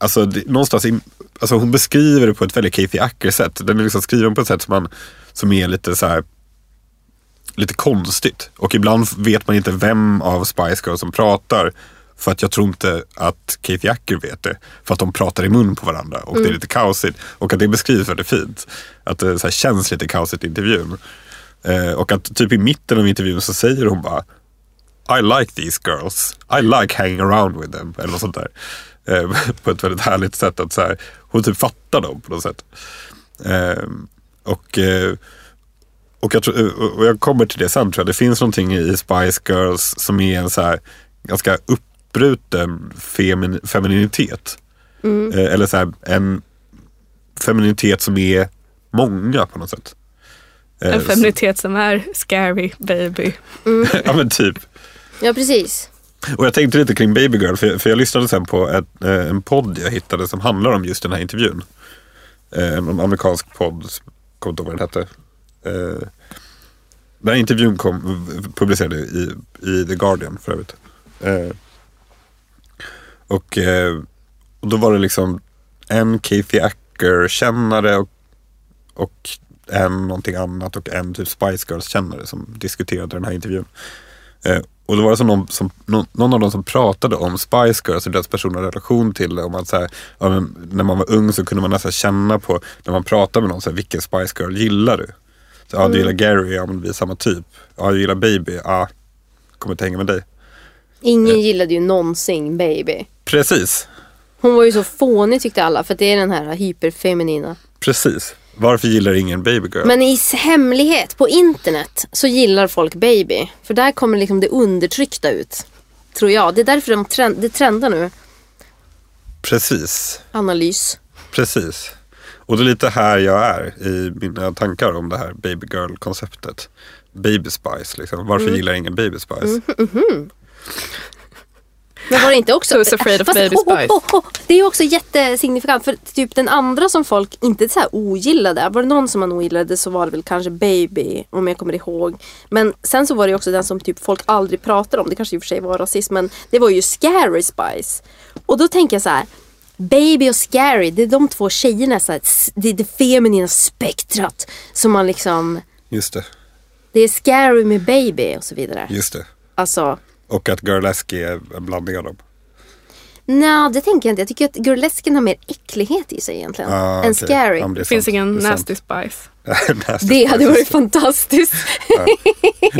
Alltså det, någonstans i, alltså hon beskriver det på ett väldigt Kathy Acker-sätt. Den är liksom skriven på ett sätt som, man, som är lite så här lite konstigt. Och ibland vet man inte vem av Spice Girls som pratar. För att jag tror inte att Kathy Acker vet det. För att de pratar i mun på varandra och det är lite kaosigt. Och att det beskrivs väldigt fint. Att det så känns lite kaosigt i intervjun. Eh, och att typ i mitten av intervjun så säger hon bara I like these girls. I like hanging around with them. Eller något sånt där. Eh, på ett väldigt härligt sätt. att så här, Hon typ fattar dem på något sätt. Eh, och, och, jag tror, och jag kommer till det sen tror jag. Det finns någonting i Spice Girls som är en så här ganska uppbruten femin, femininitet. Eh, eller så här, en femininitet som är många på något sätt. Eh, En feminitet som är scary baby. så- ja men typ. ja, precis. Och jag tänkte lite kring Baby Girl, för jag, för jag lyssnade sen på ett, eh, en podd jag hittade som handlar om just den här intervjun. En amerikansk podd, kommer inte ihåg vad den hette. Den här intervjun kom, publicerade i, i The Guardian för övrigt. Eh, och, eh, och då var det liksom en Kathy Acker-kännare och, och en någonting annat och en typ Spice Girls-kännare som diskuterade den här intervjun. Eh, och då var det som någon, som, någon, någon av dem som pratade om Spice Girls och deras personliga relation till det. Om att så här, ja, men när man var ung så kunde man nästan känna på, när man pratade med någon, så här, vilken Spice Girl gillar du? Så, ja, du gillar Gary, ja men vi är samma typ. Ja, du gillar Baby, ja, kommer inte hänga med dig. Ingen gillade ju någonsin Baby. Precis, Hon var ju så fånig tyckte alla för det är den här hyperfeminina. precis. Varför gillar ingen Baby Girl? Men i hemlighet på internet så gillar folk Baby. För där kommer liksom det undertryckta ut. Tror jag. Det är därför de trend, det trendar nu. Precis, Analys. precis. Och det är lite här jag är i mina tankar om det här Baby Girl-konceptet. Baby Spice, liksom. varför gillar ingen Baby Spice? Men var det inte också... Who's afraid of Fast, baby oh, spice? oh, oh, oh, det är ju också jättesignifikant för typ den andra som folk inte så här ogillade. Var det någon som man ogillade så var det väl kanske baby om jag kommer ihåg. Men sen så var det också den som typ folk aldrig pratar om. Det kanske i och för sig var rasism men det var ju Scary Spice. Och då tänker jag så här. Baby och Scary, det är de två tjejerna. Så här, det är det feminina spektrat som man liksom... Just det, Det är Scary med Baby och så vidare. just det. Alltså... Och att Girlesky är en blandning av dem. Nej, det tänker jag inte. Jag tycker att burlesken har mer äcklighet i sig egentligen. Ah, än okej. scary. Ja, det Det finns ingen nasty spice. Det hade varit fantastiskt.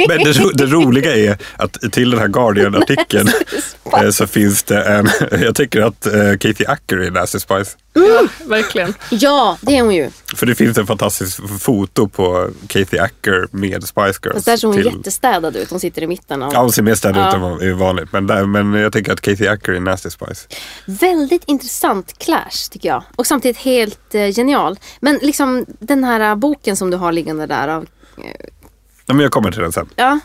Men det, ro- det roliga är att till den här Guardian-artikeln eh, så finns det en, jag tycker att eh, Katie Acker är Nasty Spice. Ja, verkligen. ja, det är hon ju. För det finns en fantastisk foto på Katie Acker med Spice Girls. Fast där ser hon till- jättestädad ut. Hon sitter i mitten. Av... Ja, hon ser mer städad ut Ja. än vad är vanligt. Men, där, men jag tycker att Katie Acker är Nasty Spice. Väldigt intressant clash tycker jag. Och samtidigt helt eh, genial. Men liksom den här boken som du har liggande där. Av, Ja, men jag kommer till den sen. ja,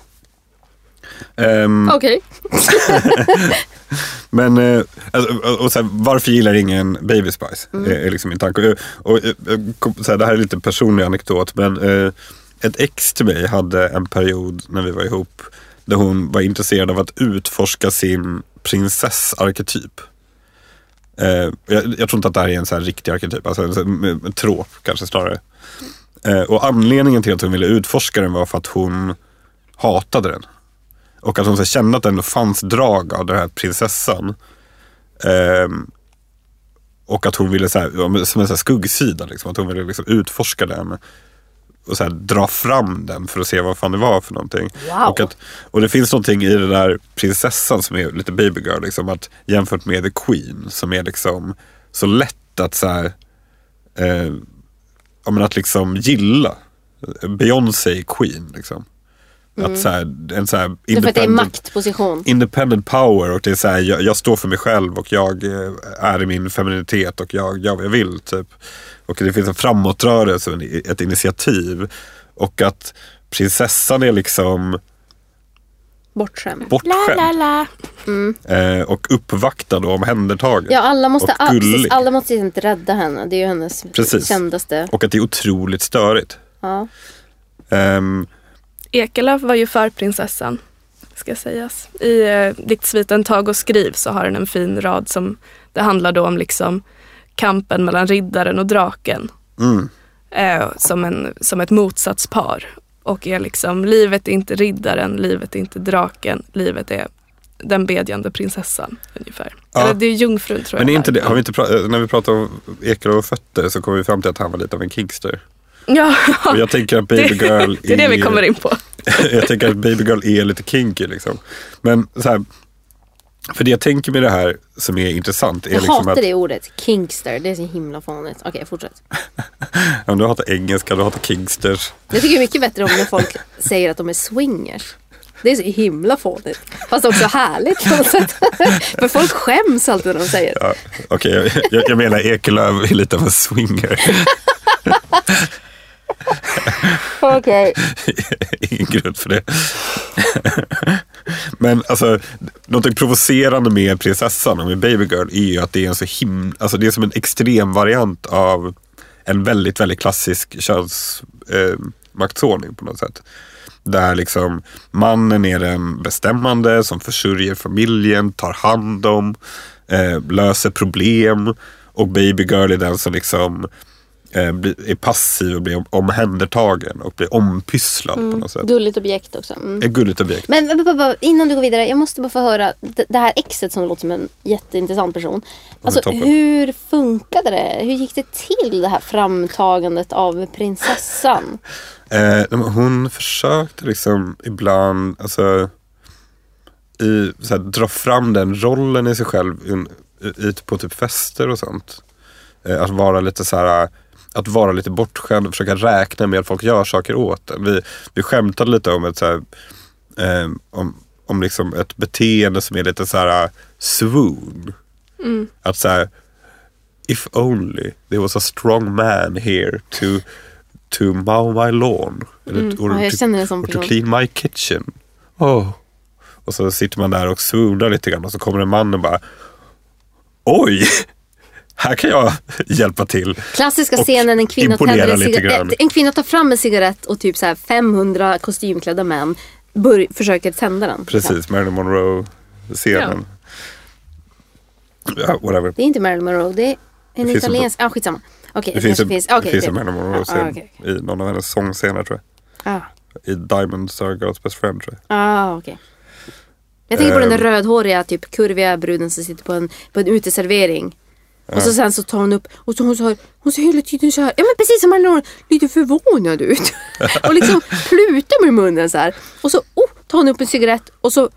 Ehm, okej. Men eh, alltså, och, och så här, varför gillar ingen Baby Spice? Mm. Är, är liksom min tanke. Och, och, eh, kom- så här, det här är lite personlig anekdot men eh, ett ex till mig hade en period när vi var ihop där hon var intresserad av att utforska sin prinsessarketyp. Eh, jag, jag tror inte att det här är en så här riktig arketyp, alltså en, så här, en trop kanske snarare. Eh, och anledningen till att hon ville utforska den var för att hon hatade den. Och att hon så kände att det ändå fanns drag av den här prinsessan. Ehm, och att hon ville, så här, som en så här skuggsida, liksom, att hon ville liksom utforska den. Och så här, dra fram den för att se vad fan det var för någonting. Wow. Och, att, och det finns någonting i den där prinsessan som är lite baby girl. Liksom, att, jämfört med the queen som är liksom så lätt att så här, eh, ja, men att liksom gilla. Beyoncé queen liksom. Att så här, en så här Mm. Det är independent- maktposition. independent power och det är så här, jag, jag står för mig själv och jag eh, är i min femininitet och jag gör vad jag vill. Typ. Och det finns en framåtrörelse, ett initiativ. Och att prinsessan är liksom Bortskämd. bortskämd la. eh, och uppvaktad och omhändertagen. Ja, alla måste, och gullig. alla måste inte rädda henne. Det är ju hennes Precis. kändaste. Och att det är otroligt störigt. Ja. Ehm, Ekelöf var ju för prinsessan, ska sägas. I eh, diktsviten Tag och skriv så har den en fin rad som det handlar då om liksom kampen mellan riddaren och draken. mm, Eh, som, en, som ett motsatspar. Och är liksom, livet är inte riddaren, livet är inte draken, livet är den bedjande prinsessan ungefär. Ja. Eller det är jungfrun tror jag. men är inte det, har vi inte när vi pratar om Ekelöf och fötter så kommer vi fram till att han var lite av en kinkster. Ja, Och jag tänker att Baby det, Girl det är det vi kommer in på. jag tänker att Baby Girl är lite kinky liksom. Men så här, för det jag tänker med det här som är intressant är Jag liksom hatar att det ordet. Kingster. Det är så himla fånigt. Okej, fortsätt. om du hatar engelska, du hatar kingsters. Jag tycker det är mycket bättre om när folk säger att de är swingers. Det är så himla fånigt. Fast också härligt på något sätt. För folk skäms alltid när de säger. Ja, Okej, jag, jag, jag menar Ekelöf är lite av en swinger. Okej. Ingen grund för det. Men alltså, något provocerande med prinsessan och med Baby Girl är ju att det är en så himla, alltså det är som en extrem variant av en väldigt, väldigt klassisk könsmaktsordning eh, på något sätt. Där liksom mannen är den bestämmande som försörjer familjen, tar hand om, eh, löser problem. Och Baby Girl är den som liksom eh, är passiv och blir om, omhändertagen och blir ompysslad på något sätt. Gulligt objekt också. Mm. Ett gulligt objekt. Men men, men, men, innan du går vidare, jag måste bara få höra det, det här exet som låter som en jätteintressant person. Alltså, hur funkade det? Hur gick det till det här framtagandet av prinsessan? Eh, hon försökte liksom ibland alltså, i, så här, dra fram den rollen i sig själv in, ut på typ fester och sånt. Eh, att vara lite så här att vara lite bortskämd och försöka räkna med att folk gör saker åt en. Vi, vi skämtade lite om ett så här, eh, om, om liksom ett beteende som är lite så här swoon. Att så här, if only there was a strong man here to, to mow my lawn. Eller, or Ja, jag to, or to clean my kitchen. Oh. Och så sitter man där och swoonar lite grann och så kommer en man och bara Oj! Här kan jag hjälpa till. Klassiska scenen en kvinna, tänder en, cigarett, en kvinna tar fram en cigarett och typ så här 500 kostymklädda män bör, försöker tända den. Precis, Marilyn Monroe-scenen. Ja. whatever. Det är inte Marilyn Monroe, det är en Det finns en- italiensk... Ja, ah, skitsamma. Okej, Det finns, kanske en, finns. det okej, finns en Marilyn Ah, Monroe-scen ah, okej. i någon av hennes sångscener tror jag. Ah, I Diamond Star Girls Best Friend tror jag. ah, okej. Jag tänker på den där Ehm. rödhåriga, typ kurviga bruden som sitter på en, på en uteservering. Och så sen så tar hon upp och så hon, så hon ser hela tiden så här, ja men precis som Monroe, lite förvånad ut. och liksom plutar med munnen så här. Och så oh, tar hon upp en cigarett och så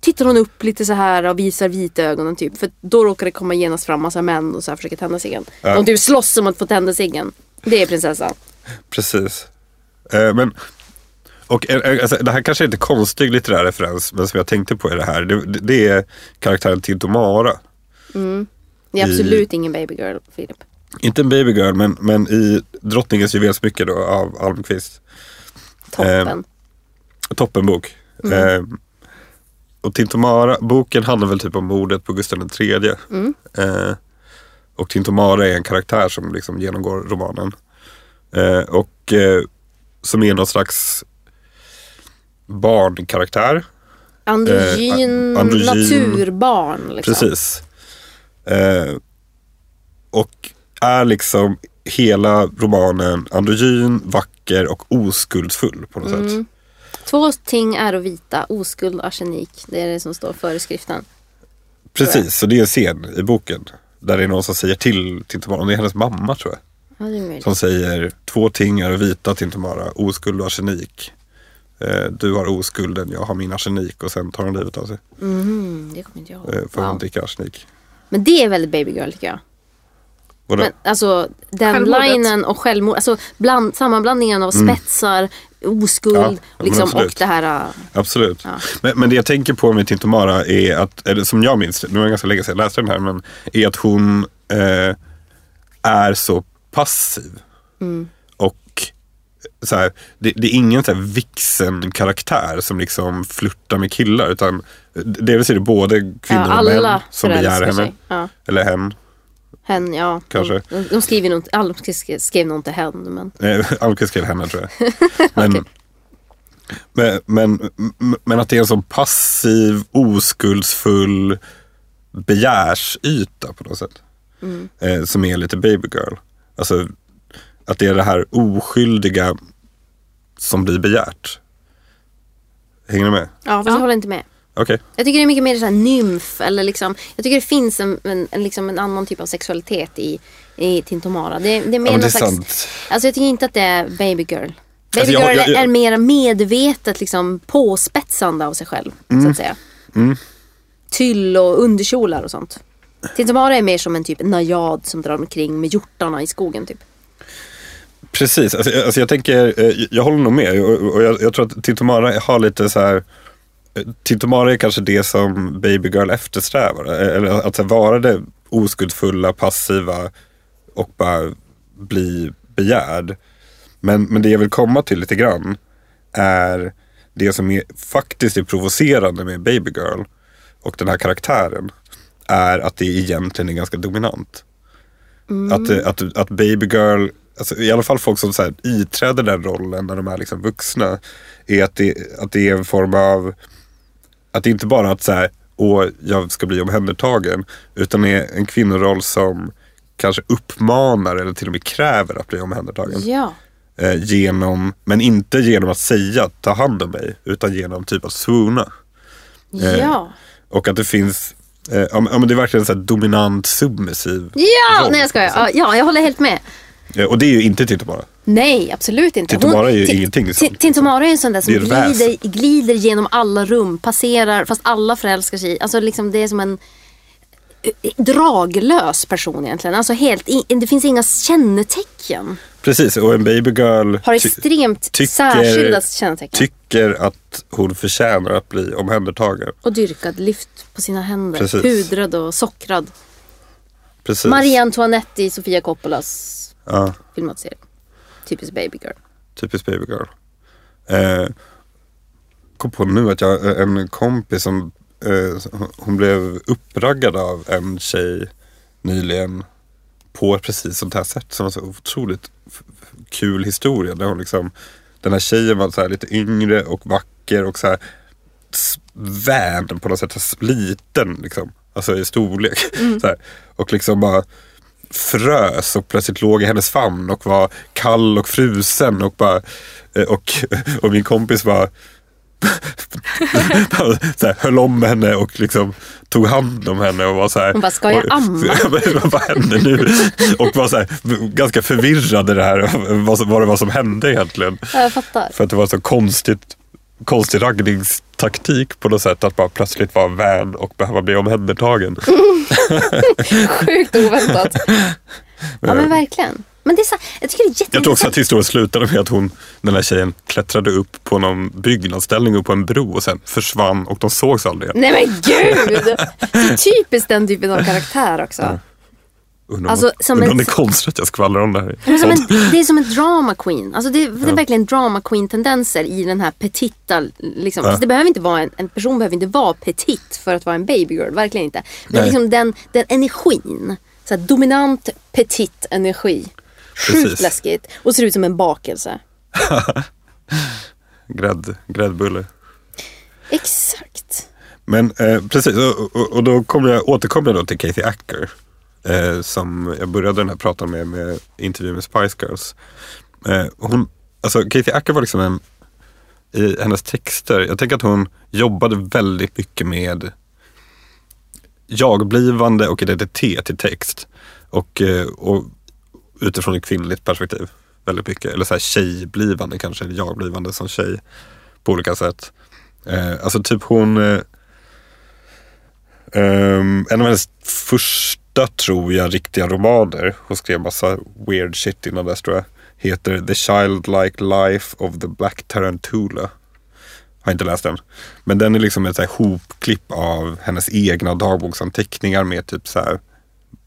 tittar hon upp lite så här och visar vita ögonen typ. För då råkar det komma genast fram massa män och så här försöker tända ciggen. Ja. De typ slåss om att få tända ciggen. Det är prinsessan. Precis. Eh, men, och, eh, eh, alltså, det här kanske är inte konstig litterär referens, men som jag tänkte på i det här. Det, det- är karaktären Tintomara. Det är I- absolut ingen baby girl, Filip. Inte en babygirl, men, men i Drottningens juvelsmycke då, av Almqvist. Toppen. Toppenbok. Eh, och Tintomara, boken handlar väl typ om mordet på Gustav III. Eh, och Tintomara är en karaktär som liksom genomgår romanen. Eh, och eh, som är någon slags barnkaraktär. Androgyn, Eh, androgyn. naturbarn. Liksom. Precis. Eh, och är liksom hela romanen androgyn, vacker och oskuldsfull på något sätt. Två ting är att vita, oskuld och arsenik. Det är det som står i föreskriften. Precis, så det är en scen i boken. Där det är någon som säger till Tintomara, det är hennes mamma tror jag. Ja, det är möjligt. Som säger två ting är att vita Tintomara, oskuld och arsenik. Eh, du har oskulden, jag har min arsenik och sen tar hon livet av sig. Mhm, det kommer inte jag ihåg. Eh, för hon Wow. dricker arsenik. Men det är väldigt baby girl tycker jag. Vadå? Men, alltså den Självmordet. linen och självmord. Alltså bland, sammanblandningen av spetsar, oskuld Mm. Ja, men liksom, och absolut. det här. äh, Absolut. Ja. Men, men det jag tänker på med Tintomara är att, eller som jag minns, nu var det ganska länge sedan jag läste den här, men är att hon eh, är så passiv. Och så här, det, det är ingen så här vixen-karaktär som liksom flörtar med killar. Utan dels är det både Ja, kvinnor och män som begär henne. Ja. Eller hen. Hen, ja. Kanske. De, de skriver nog inte, alla skrev, skrev nog inte hen. Men Almqvist skrev henne tror jag. Men, men, men, men att det är en sån passiv, oskuldsfull begärsyta på något sätt. Eh, som är lite baby girl. Alltså att det är det här oskyldiga som blir begärt. Hänger ni med? ja, fast jag håller inte med. Okej. Jag tycker det är mycket mer så här nymf. Eller liksom, jag tycker det finns en, en, en, liksom en annan typ av sexualitet i, i Tintomara. Det, det är mer Ja, det är slags, sant. Alltså jag tycker inte att det är baby girl. Baby Alltså, jag- girl jag- jag- är mer medvetet liksom påspetsande av sig själv. Så Mm. att säga. Tyll och underkjolar och sånt. Tintomara är mer som en typ najad som drar omkring med hjortarna i skogen typ. Precis, alltså, jag- alltså jag tänker, eh, jag håller nog med och, och jag, jag tror att Tintomara har lite så här Tintomara är kanske det som Baby Girl eftersträvar. eh, Eller att vara det oskuldsfulla, passiva och bara bli begärd. Men, men det jag vill komma till lite grann är det som är, faktiskt är provocerande med Baby Girl och den här karaktären är att det egentligen är ganska dominant. Att, eh, att, att Baby Girl, alltså i alla fall folk som så här, iträder den rollen när de är liksom vuxna, är att det, att det är en form av, att det inte bara att så här, åh, jag ska bli omhändertagen, utan är en kvinnoroll som kanske uppmanar eller till och med kräver att bli omhändertagen. Ja. Eh, genom, men inte genom att säga ta hand om mig, utan genom typ att swoona. Eh, Ja. Och att det finns, eh, ja men det är verkligen en så dominant submissiv Ja, roll, nej jag skojar. sätt. Ja, jag håller helt med. Eh, Och det är ju inte Titta bara. Nej, absolut inte. Tintomara är ju Ti- ingenting Ti- sånt. Tintomara är en sån där som glider, glider genom alla rum, passerar fast alla förälskar sig. Alltså liksom det är som en eh, draglös person egentligen. Alltså helt, det finns inga kännetecken. Precis, och en babygirl Har ty- extremt tycker- särskilda kännetecken. tycker att hon förtjänar att bli omhändertagen. och dyrkad, lyft på sina händer. Precis. Pudrad och sockrad. Precis. Marie Antoinette i Sofia Coppolas Ja, filmatisering. Typisk baby girl. typiskt babygirl. Eh, kom på nu att jag har en kompis som eh, hon blev uppraggad av en tjej nyligen på precis sånt här sätt som var så otroligt kul historia. Där hon liksom, den här tjejen var så här lite yngre och vacker och så här vän på något sätt. Liten liksom. Alltså i storlek. Här. Och liksom bara frös och plötsligt låg i hennes famn och var kall och frusen och bara eh, och, och min kompis bara så här, höll om henne och liksom tog hand om henne och var så här. Hon bara, "Ska jag amma?" Vad händer nu? Och var så här, ganska förvirrad i det här, vad, vad det var som hände egentligen. Jag fattar. För att det var så konstigt, konstig raggningstaktik på något sätt att bara plötsligt vara vän och behöva bli omhändertagen. Sjukt oväntat. Ja men verkligen. Men det är så, jag tycker det är Jag tror också jätteintressant. att historien slutade med att hon, den här tjejen klättrade upp på någon byggnadsställning upp på en bro och sen försvann och de sågs aldrig. Nej men gud! Så typiskt den typen av karaktär också. Undrar Alltså, om, en- om det är konstigt att jag skvallrar om det här. en, det är som en drama queen. Alltså det, det är verkligen drama queen tendenser i den här petita. Liksom. Ja. Fast det behöver inte vara en, en person behöver inte vara petit för att vara en baby girl. Verkligen inte. Men liksom den, den energin. Så här, dominant petit energi. Sjukt läskigt. Och ser ut som en bakelse. Grädd, gräddbulle. Exakt. Men eh, precis, och, och, och då kommer jag, återkommer jag då till Kathy Acker. Eh, som jag började den här pratan med, med intervjun med Spice Girls. Eh, hon, alltså Kathy Acker var liksom en, i hennes texter, jag tänker att hon jobbade väldigt mycket med jagblivande och identitet i text. Och, eh, och utifrån ett kvinnligt perspektiv. Väldigt mycket. Eller så här tjejblivande kanske, eller jagblivande som tjej. På olika sätt. Eh, alltså typ hon... Eh, ehm, en av hennes första, tror jag, riktiga romaner. Hon skrev massa weird shit innan dess tror jag. Heter The Childlike Life of the Black Tarantula. Har inte läst den. Men den är liksom ett så här hopklipp av hennes egna dagboksanteckningar med typ så här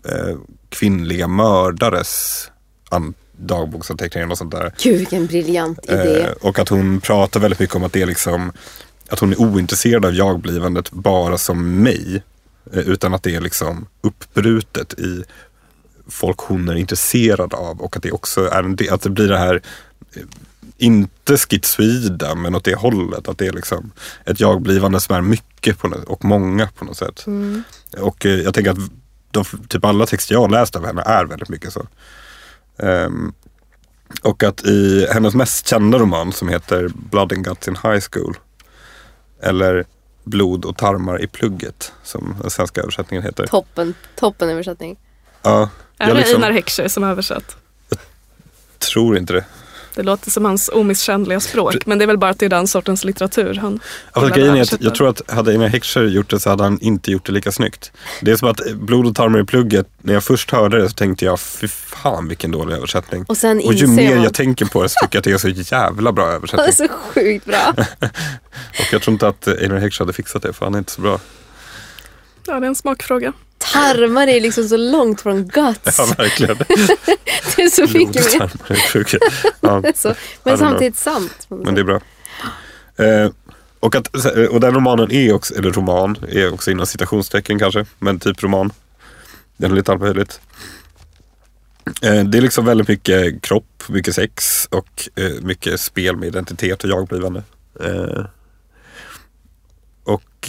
eh, kvinnliga mördares an- dagboksanteckningar och sånt där. Gud vilken briljant idé. Eh, och att hon pratar väldigt mycket om att det är liksom att hon är ointresserad av jagblivandet bara som mig. Eh, utan att det är liksom uppbrutet i folk hon är intresserad av och att det också är en del, att det blir det här eh, inte schizoida men åt det hållet. Att det är liksom ett jagblivande som är mycket på något, och många på något sätt. Och eh, jag tänker att de, typ alla texter jag har läst av henne är väldigt mycket så. Ehm, och att i hennes mest kända roman som heter Blood and Guts in High School. Eller Blod och tarmar i plugget som den svenska översättningen heter. Toppen, toppen översättning. Ja, Är jag det liksom Einar Heckscher som har översatt? tror inte det. Det låter som hans omisskännliga språk. Men det är väl bara att det är den sortens litteratur han gillar grejen är att jag tror att hade Einar Heckscher gjort det så hade han inte gjort det lika snyggt. Det är som att Blod och tarmar i plugget, när jag först hörde det så tänkte jag fy fan vilken dålig översättning. Och sen Och ju mer man- jag tänker på det så tycker jag att det är så jävla bra Det är översättning. så sjukt bra. Och jag tror inte att Einar Heckscher hade fixat det för han är inte så bra. Ja, det är en smakfråga. Tarmar är liksom så långt från guts. Ja, verkligen. Det är så mycket mer. Ja. Så, men samtidigt sant. Men det är bra. Eh, och, att, och den romanen är också, eller roman, är också inom citationstecken kanske, men typ roman. Den är lite allt möjligt. Eh, det är liksom väldigt mycket kropp, mycket sex och eh, mycket spel med identitet och jagblivande.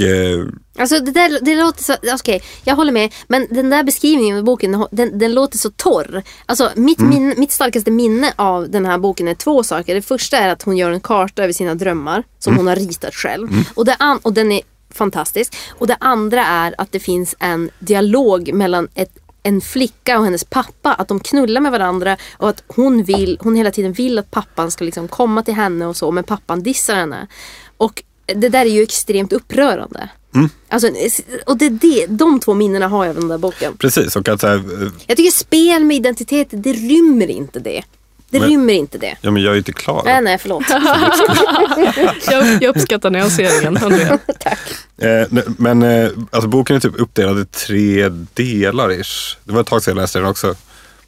Eh, och eh, Alltså det där det låter så, okej jag håller med. Men den där beskrivningen av boken, den, den låter så torr. Alltså mitt, Mm. minne, mitt starkaste minne av den här boken är två saker. Det första är att hon gör en karta över sina drömmar som Mm. hon har ritat själv. Och, det an, och den är fantastisk. Och det andra är att det finns en dialog mellan ett en flicka och hennes pappa, att de knullar med varandra och att hon vill, hon hela tiden vill att pappan ska liksom komma till henne och så, men pappan dissar henne. Och det där är ju extremt upprörande. Alltså, och det, det, de två minnena har jag av den där boken. precis, och att här, eh, Jag tycker spel med identitet, det rymmer inte det. Det Men- rymmer inte det. ja men jag är inte klar. Nej, nej, förlåt. Jag, jag uppskattar nyanseringen. Andrea. Tack. Eh, men eh, alltså boken är typ uppdelad i tre delar ish. Det var ett tag sedan jag läste den också.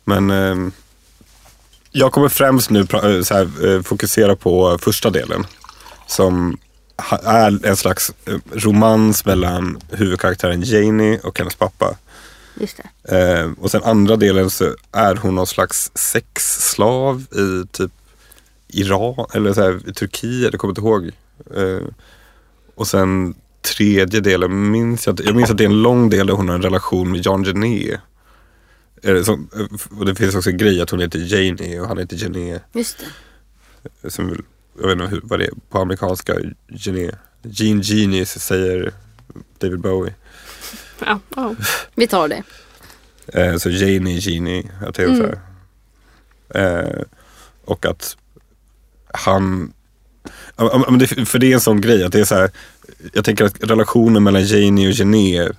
Men eh, jag kommer främst nu eh, så här, eh, fokusera på första delen. Som är en slags eh, romans mellan huvudkaraktären Janie och hennes pappa. Just det. Eh, och sen andra delen så är hon någon slags sexslav i typ Iran eller så här, i Turkiet, jag kommer inte ihåg. Eh, och sen tredje delen minns jag. Jag minns att det är en lång del där hon har en relation med Jan som, eh, och det finns också en grej att hon heter Janie och han heter Genet. Just det. Som, väl- jag vet inte hur, vad det är på amerikanska. Genet. Gene Genius säger David Bowie. Ja, ja. Vi tar det. Eh, så Janie Genie, är så här. Eh, och att han, för det är en sån grej att det är så här, jag tänker att relationen mellan Janie och Genet,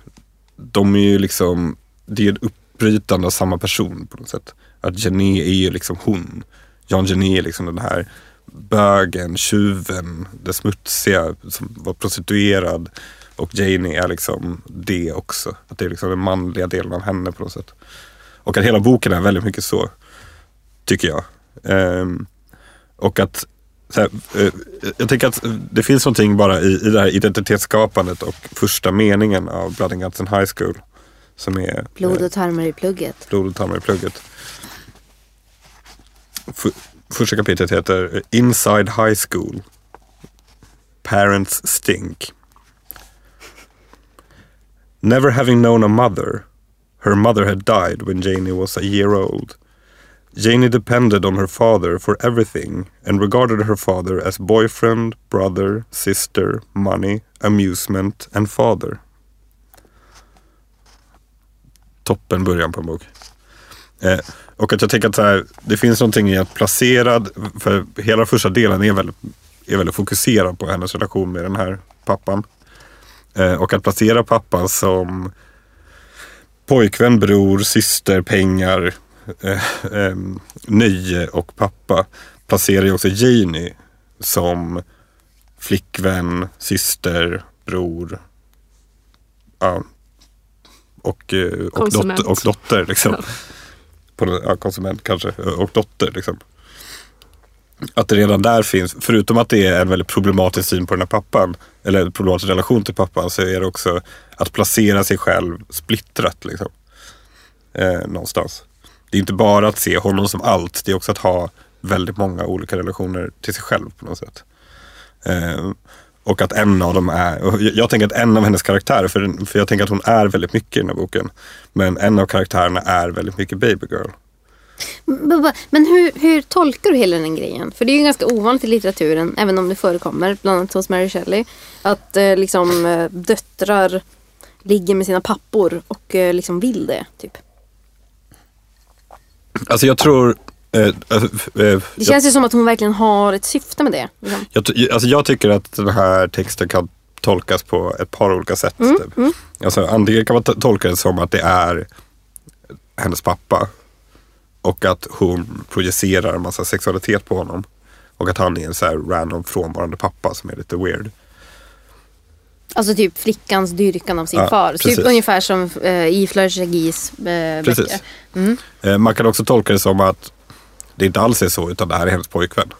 de är ju liksom, det är ett uppbrytande av samma person på något sätt. Att Genet är ju liksom hon. Jan Genet är liksom den här bögen, tjuven, det smutsiga som var prostituerad. Och Janie är liksom det också. Att det är liksom den manliga delen av henne på något sätt. Och att hela boken är väldigt mycket så. Tycker jag. Ehm, och att här, eh, jag tänker att det finns någonting bara i, i det här identitetsskapandet och första meningen av Blood and Guts and High School. Som är Blod eh, och tarmar i plugget. Blod och tarmar i plugget. F- första kapitlet heter Inside High School. Parents Stink. Never having known a mother, her mother had died when Janie was a year old. Janie depended on her father for everything and regarded her father as boyfriend, brother, sister, money, amusement and father. Toppen början på en bok. Eh, och att jag tänker att så här, det finns någonting i att placerad, för hela första delen är väldigt, är väldigt fokuserad på hennes relation med den här pappan. Eh, och att placera pappan som pojkvän, bror, syster, pengar, eh, eh, nöje och pappa placerar ju också Janie som flickvän, syster, bror ja, och, och, dotter, och dotter. Liksom. På, den- ja, konsument kanske, och dotter. Liksom. Att det redan där finns, förutom att det är en väldigt problematisk syn på den här pappan, eller en problematisk relation till pappan, så är det också att placera sig själv splittrat. Liksom. Eh, någonstans. Det är inte bara att se honom som allt, det är också att ha väldigt många olika relationer till sig själv på något sätt. Eh, och att en av dem är, jag, tänker att en av hennes karaktärer, för, för jag tänker att hon är väldigt mycket i den här boken. Men en av karaktärerna är väldigt mycket baby girl. Men hur, hur tolkar du hela den grejen? För det är ju ganska ovanligt i litteraturen, även om det förekommer, bland annat hos Mary Shelley, att eh, liksom, eh, döttrar ligger med sina pappor och eh, liksom vill det. Typ. Alltså jag tror... Eh, alltså, eh, Det jag, känns ju som att hon verkligen har ett syfte med det. Liksom. jag, alltså jag tycker att den här texten kan tolkas på ett par olika sätt. typ. Alltså, antingen kan man tolka det som att det är hennes pappa. Och att hon projicerar en massa sexualitet på honom. Och att han är en så här random frånvarande pappa som är lite weird. Alltså typ flickans dyrkan av sin Ja, far. Typ ungefär som eh, i Fleur Jagis eh, Precis. Mm. Eh, man kan också tolka det som att det inte alls är så utan det här är hennes pojkvän.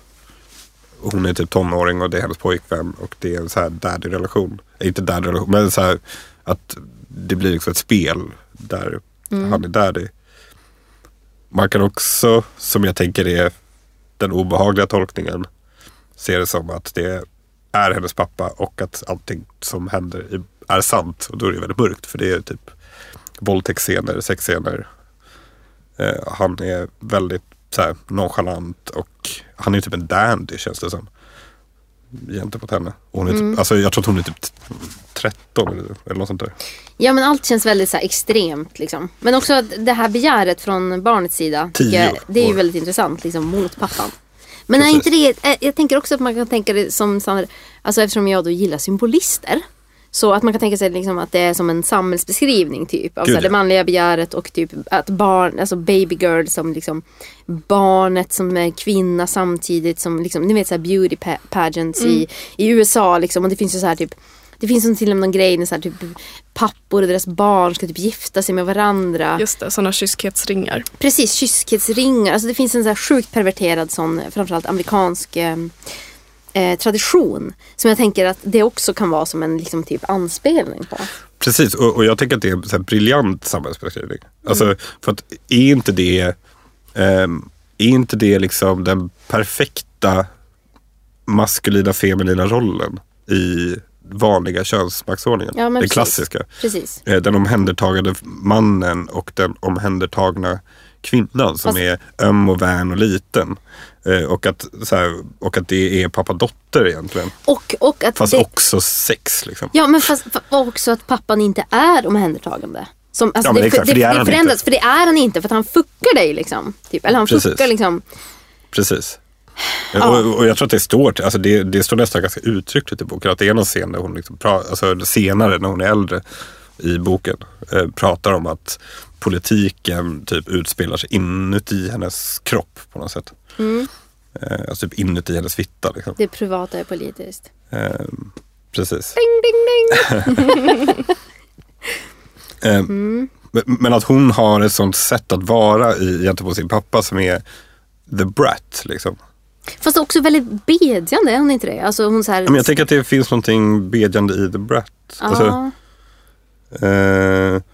Hon är typ tonåring och det är hennes pojkvän och det är en så här daddy-relation. Inte daddy-relation men så här att det blir liksom ett spel där han är daddy. Man kan också, som jag tänker är den obehagliga tolkningen, se det som att det är hennes pappa och att allting som händer är sant. Och då är det väldigt mörkt för det är typ våldtäktsscener, sexscener, Eh, han är väldigt så här, nonchalant och han är typ en dandy känns det som. Gentemot henne. Och hon är typ, alltså, jag tror att hon är typ t- 13 eller, eller något sånt där. Ja men allt känns väldigt så här, extremt liksom. Men också att det här begäret från barnets sida. Tio jag, det är ju väldigt intressant liksom mot pappan. Men är inte det, eh, jag tänker också att man kan tänka det som, alltså eftersom jag då gillar symbolister. Så att man kan tänka sig liksom att det är som en samhällsbeskrivning typ. Av Gud, här, det manliga begäret och typ att barn, alltså baby girl som liksom barnet som är kvinna samtidigt som liksom, ni vet så här beauty pa- pageants i, i USA liksom. Och det finns ju så här typ det finns till och med någon grej när så här, typ, pappor och deras barn ska typ gifta sig med varandra. Just det, sådana kyskhetsringar. Precis, kyskhetsringar. Alltså det finns en så här sjukt perverterad sån, framförallt amerikansk eh, eh, tradition. Som jag tänker att det också kan vara som en liksom, typ anspelning på. Precis, och, och jag tänker att det är en briljant samhällsbeskrivning. Alltså, för att är inte det, ehm, är inte det liksom den perfekta maskulina feminina rollen i vanliga könsmaktsordningen? Ja, den precis. klassiska. Precis. Eh, Den omhändertagande mannen och den omhändertagna kvinnan som Fast- är öm och vän och liten. Eh, Och att, så här, och att det är pappa-dotter egentligen. Och, och att Fast det, också sex liksom. Ja, men fast, fa- också att pappan inte är omhändertagande. Som, alltså Ja, det, exakt, för det är han förändras, inte. för det är han inte för att han fuckar dig liksom. Typ. Eller han Precis. fuckar liksom. Precis. Och, och jag tror att det står, alltså det, det står nästan ganska uttryckligt i boken. Att det är någon scen där hon, liksom alltså senare när hon är äldre i boken, eh, pratar om att politiken typ utspelar sig inuti hennes kropp på något sätt. Eh, alltså typ inuti hennes fitta. Liksom. Det privata är politiskt. Eh, precis. Ding, ding, ding. Eh, men, men att hon har ett sånt sätt att vara i, gentemot sin pappa som är the brat. Liksom. Fast också väldigt bedjande, är hon inte det? Alltså hon så här, Men jag tänker att det finns någonting bedjande i the brat. Alltså,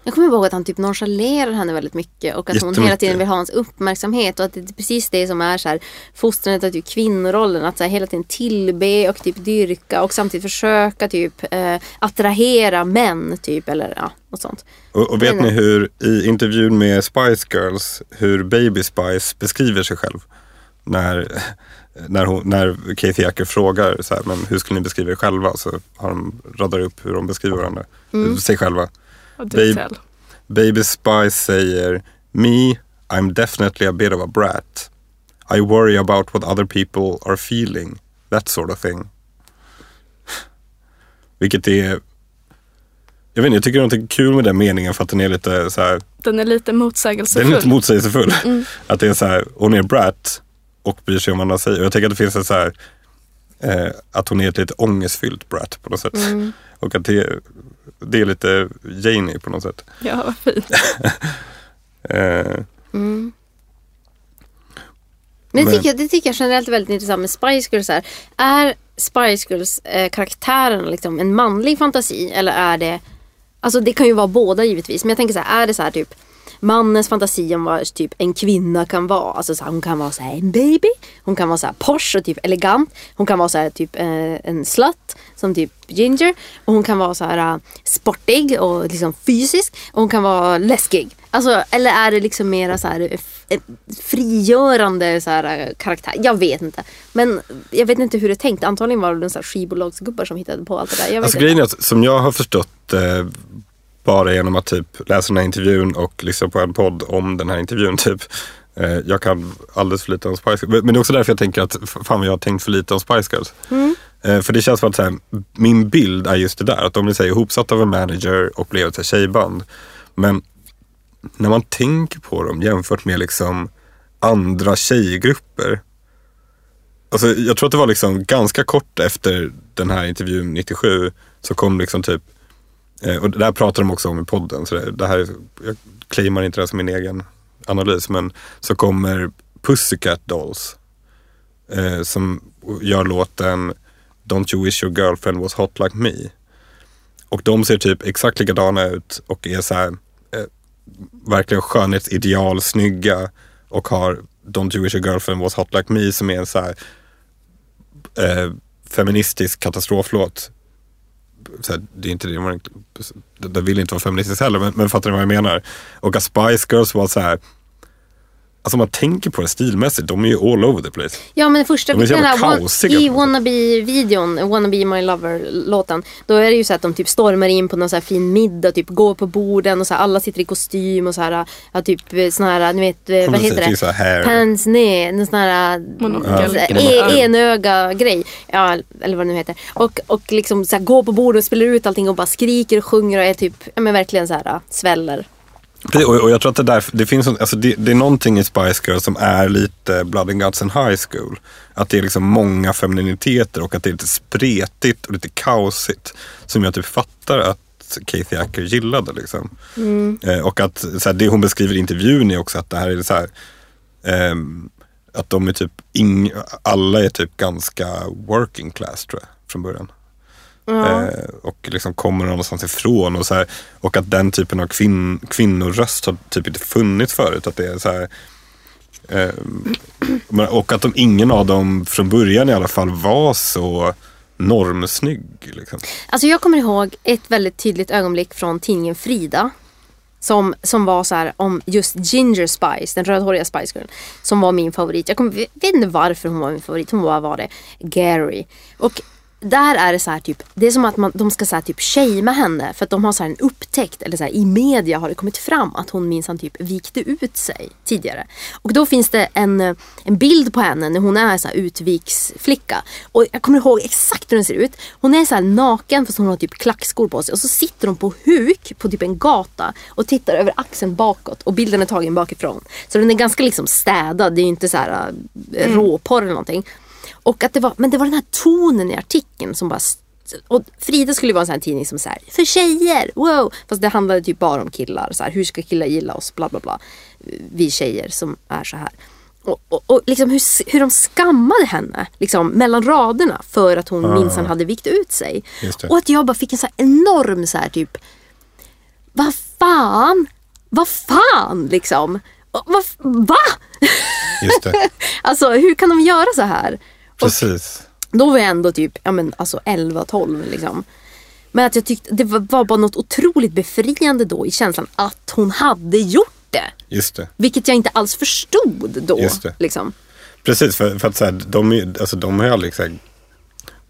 Jag kommer ihåg att han typ nonchalerar henne väldigt mycket och att hon hela tiden vill ha hans uppmärksamhet och att det är precis det som är så här fostrandet av typ kvinnorollen. Att så här hela tiden tillbe och typ dyrka och samtidigt försöka typ eh, attrahera män typ eller ja, något sånt. och, och vet Nej, ni hur i intervjun med Spice Girls hur Baby Spice beskriver sig själv? När, när, hon, när Kathy Acker frågar så här, men hur skulle ni beskriva er själva? Så har de, radar upp hur de beskriver varandra. Sig själva. Detail. Baby Spice säger Me, I'm definitely a bit of a brat. I worry about what other people are feeling. That sort of thing. Vilket är... Jag vet inte, jag tycker det är kul med den meningen för att den är lite så här, Den är lite Den motsägelsefull. är lite motsägelsefull. Att det är så här, hon är brat och bryr sig om vad andra säger. Och jag tänker att det finns en så här, eh, att hon är ett lite ångestfyllt brat på något sätt. Och att det, det är lite Janie på något sätt. Ja, vad fint. Eh, Men det, Men- tycker jag, det tycker jag generellt är väldigt intressant med Spice Girls. Här. Är Spice Girls eh, karaktären liksom en manlig fantasi eller är det Alltså det kan ju vara båda givetvis. Men jag tänker så här, är det så här typ mannens fantasi om vad typ en kvinna kan vara. Alltså så här, hon kan vara så här en baby. Hon kan vara så här posh och typ elegant. Hon kan vara så här typ eh, en slut som typ Ginger. Och hon kan vara så här eh, sportig och liksom fysisk. Och hon kan vara läskig. Alltså, eller är det liksom mera så här eh, eh, frigörande så här, karaktär? Jag vet inte. Men jag vet inte hur det är tänkt. Antagligen var det en skivbolagsgubbar som hittade på allt det där. Jag vet alltså inte. grejen är att som jag har förstått eh, bara genom att typ läsa den här intervjun och lyssna på en podd om den här intervjun typ. Eh, jag kan alldeles för lite om Spice Girls. Men det är också därför jag tänker att fan vad jag har tänkt för lite om Spice Girls. Eh, för det känns som att så här, min bild är just det där. Att de så här, ihopsatta av en manager och blev ett tjejband. Men när man tänker på dem jämfört med liksom andra tjejgrupper. Alltså, jag tror att det var liksom ganska kort efter den här intervjun 97 så kom liksom typ Eh, och det här pratar de också om i podden. Så det, det här, jag claimar inte det här som min egen analys. Men så kommer Pussycat Dolls. Eh, som gör låten Don't you wish your girlfriend was hot like me. Och de ser typ exakt likadana ut och är så här, eh, verkligen skönhetsideal, snygga. Och har Don't you wish your girlfriend was hot like me som är en så här eh, feministisk katastroflåt så här, det är inte det, man, det, det vill inte vara feministiskt heller, men, men fattar ni vad jag menar? Och att Spice Girls var så här, alltså man tänker på det stilmässigt, de är ju all over the place. Ja men första De den jävla här, I. Wannabe-videon, Wannabe My Lover-låten. Då är det ju så att de typ stormar in på någon så här fin middag, typ går på borden och så här, alla sitter i kostym och så här, ja, typ sån här, ni vet, vad Precis, heter det så här. Pants ner, en sån här Ja. e- enöga grej. Ja, eller vad det nu heter. Och, och liksom så här, går på bordet och spelar ut allting och bara skriker och sjunger och är typ, ja men verkligen så här sväller. Och, jag tror att det, där, det, finns, alltså det, det är någonting i Spice Girls som är lite Blood and Guts and High School. Att det är liksom många femininiteter och att det är lite spretigt och lite kaosigt. Som jag typ fattar att Kathy Acker gillade. Liksom. Eh, och att så här, det hon beskriver i intervjun är också att det här är så här, ehm, att de är typ, ing, alla är typ ganska working class tror jag från början. Ja. Eh, och liksom kommer någonstans ifrån och så här, Och att den typen av kvinn, kvinnoröst har typ inte funnits förut. Att det är så här, eh, och att de, ingen av dem från början i alla fall var så normsnygg. Liksom. Alltså jag kommer ihåg ett väldigt tydligt ögonblick från tidningen Frida. Som, som var så här om just Ginger Spice, den rödhåriga Spice Girl. Som var min favorit. Jag kommer, vet inte varför hon var min favorit. Hon bara var det. Gary. Och där är det så här typ, det är som att man, de ska så här typ shamea henne. För att de har så här en upptäckt, eller så här, i media har det kommit fram att hon minsann typ vikte ut sig tidigare. Och då finns det en, en bild på henne när hon är så här utviksflicka. Och jag kommer ihåg exakt hur den ser ut. Hon är så här naken fast hon har typ klackskor på sig. Och så sitter hon på huk på typ en gata och tittar över axeln bakåt. Och bilden är tagen bakifrån. Så den är ganska liksom städad. Det är ju inte så här äh, råporr eller någonting. Och att det var, men det var den här tonen i artikeln som bara och Frida skulle vara en sån här tidning som så här, för tjejer, wow! Fast det handlade typ bara om killar. Så här, hur ska killar gilla oss? Bla bla bla. Vi tjejer som är så här. Och, och, och liksom hur, hur de skammade henne liksom, mellan raderna för att hon minsann hade vikt ut sig. Och att jag bara fick en så enorm så här typ, vad fan? Vad fan liksom? Vad, va? Just det, Alltså hur kan de göra så här? Precis. Då var jag ändå typ ja, men, alltså 11-12 liksom. Men att jag tyckte det var, bara något otroligt befriande då i känslan att hon hade gjort det. Just det. Vilket jag inte alls förstod då. Just det. Liksom. Precis, för, för att så här, de, alltså, de har ju aldrig så här,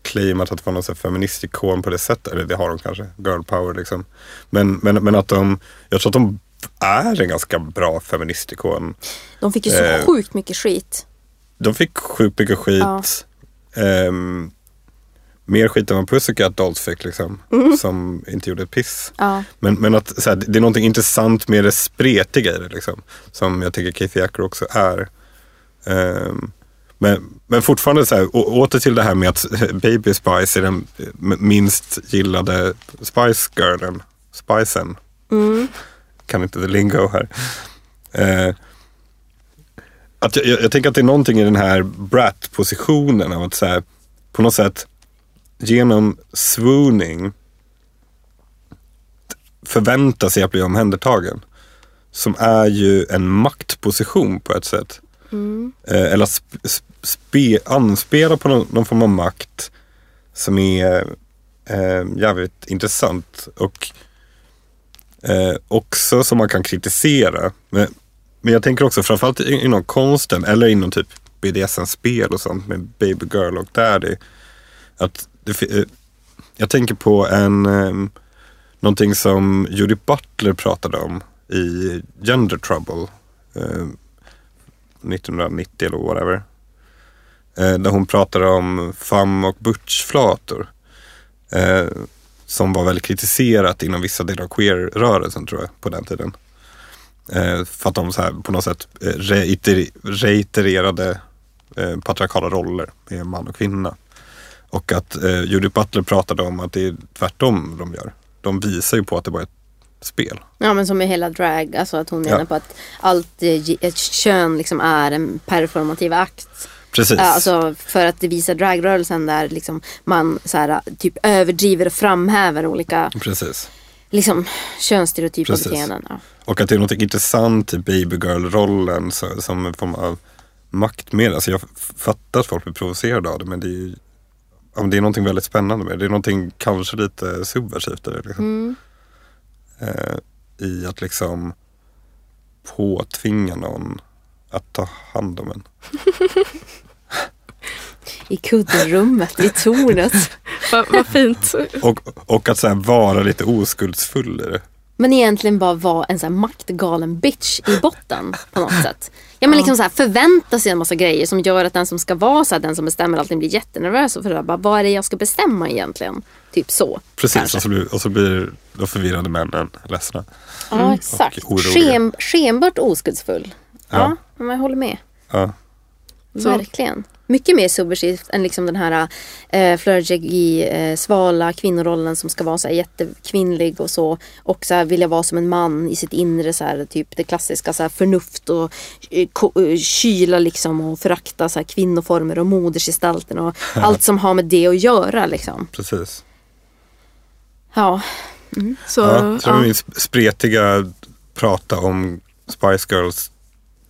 claimat att vara någon feministikon på det sättet. Eller det har de kanske, girl power liksom. Men, men, men att de, jag tror att de är en ganska bra feministikon. De fick ju så Eh. sjukt mycket skit. De fick sjukt mycket skit. Ja. Ehm, mer skit än vad Pussycat Dolls fick liksom. Som inte gjorde ett piss. Ja. Men, men att så här, det är någonting intressant med det spretiga i det liksom. Som jag tycker Kathy Acker också är. Ehm, men, men fortfarande så här, å, åter till det här med att Baby Spice är den minst gillade Spice Girlen. Spicen. Kan inte the lingo här. Eh, att jag, jag, jag tänker att det är någonting i den här brat-positionen av att så här, på något sätt genom swooning förvänta sig att bli omhändertagen. Som är ju en maktposition på ett sätt. Eh, eller sp- sp- spe, anspela på någon, någon form av makt som är eh, jävligt intressant. Och eh, också som man kan kritisera. Men, men jag tänker också framförallt inom konsten eller inom typ BDSM-spel och sånt med Baby Girl och Daddy. Att det, eh, jag tänker på en eh, någonting som Judy Butler pratade om i Gender Trouble. Eh, 1990 eller whatever. Eh, där hon pratade om fam och butchflator. Eh, som var väldigt kritiserat inom vissa delar av queer-rörelsen tror jag på den tiden. Eh, för att de så här, på något sätt eh, reiter, reitererade eh, patriarkala roller med man och kvinna. Och att eh, Judith Butler pratade om att det är tvärtom de gör. De visar ju på att det bara är ett spel. Ja men som med hela drag, alltså att hon Ja. menar på att allt ett kön liksom är en performativ akt. Precis. Ja, Alltså för att det visar dragrörelsen där liksom man så här, typ överdriver och framhäver olika Precis. liksom, könsstereotypa beteenden. Ja. Och att det är något intressant i baby girl-rollen så- som en form av maktmedel. Alltså jag fattar att folk blir provocerade av det men det är ju det är någonting väldigt spännande med det. Det är någonting kanske lite subversivt i det. Liksom. Mm. Eh, I att liksom påtvinga någon att ta hand om en. I kuddrummet, i tornet. Vad vad fint. Och, och att så här vara lite oskuldsfull i det. Men egentligen bara vara en så här maktgalen bitch i botten på något sätt. Ja men liksom så här förvänta sig en massa grejer som gör att den som ska vara så här, den som bestämmer alltid blir jättenervös och för bara, vad är det jag ska bestämma egentligen? Typ så. Precis, och så, blir, och så blir de förvirrade männen ledsna. Ja exakt. Sken, skenbart oskuldsfull. Ja, Ja. men jag håller med. Ja. Verkligen. Mycket mer subversivt än liksom den här eh, flirty, eh, svala kvinnorollen som ska vara så här jättekvinnlig och så. Och så här vilja vara som en man i sitt inre, så här, typ det klassiska så här, förnuft och eh, eh, kyla liksom och förakta så här, kvinnoformer och modersgestalten och allt som har med det att göra liksom. Precis. Ja, Så, Ja, så ja. min sp- spretiga prata om Spice Girls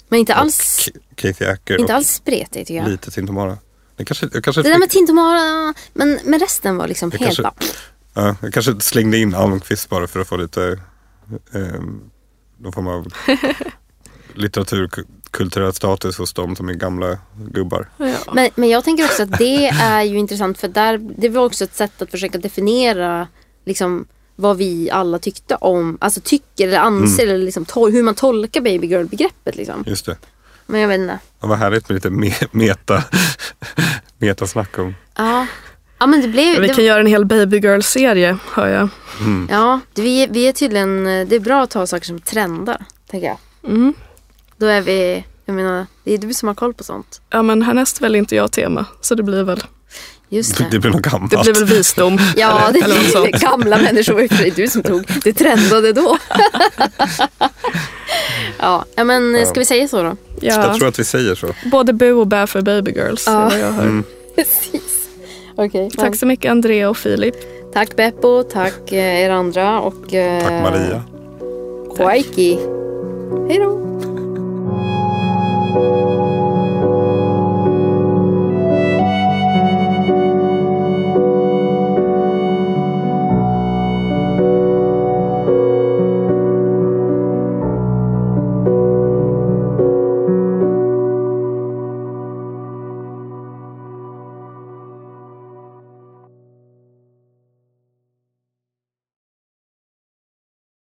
men inte alls, K- Kathy Acker inte alls spretigt tycker jag. lite Tintomara. Det kanske, jag, kanske Det där med Tintomara, men, men resten var liksom Det helt kanske- bara... ja, jag kanske slängde in Almqvist bara för att få lite eh, någon form av litteraturkulturell status hos de som är gamla gubbar. Ja. Men, men jag tänker också att det är ju intressant för där, det var också ett sätt att försöka definiera liksom, vad vi alla tyckte om, alltså tycker eller anser eller liksom, hur man tolkar baby girl begreppet liksom. Just det. Men jag vet inte. Det var härligt med lite me- meta, metasnack om. Ja, ja men det blev... Vi det, kan göra en hel baby girl-serie, hör jag. Ja, det, vi, vi är tydligen, det är bra att ta saker som trendar, tänker jag. Mm. Då är vi, jag menar, det är du som har koll på sånt. Ja men härnäst väljer inte jag tema, så det blir väl, Just det. Det blir något gammalt. det blir väl visdom. Ja, eller, det eller något gamla människor var sig du som tog. Det trendade då. ja, men ska vi säga så då? Ja, Jag tror att vi säger så. både bu och bä för baby girls. Ja. jag hör. Mm. Precis. Okej. Tack så mycket Andrea och Filip. Tack Beppo, tack eh, er andra och... Eh, Tack Maria. Quaiki. Hej då.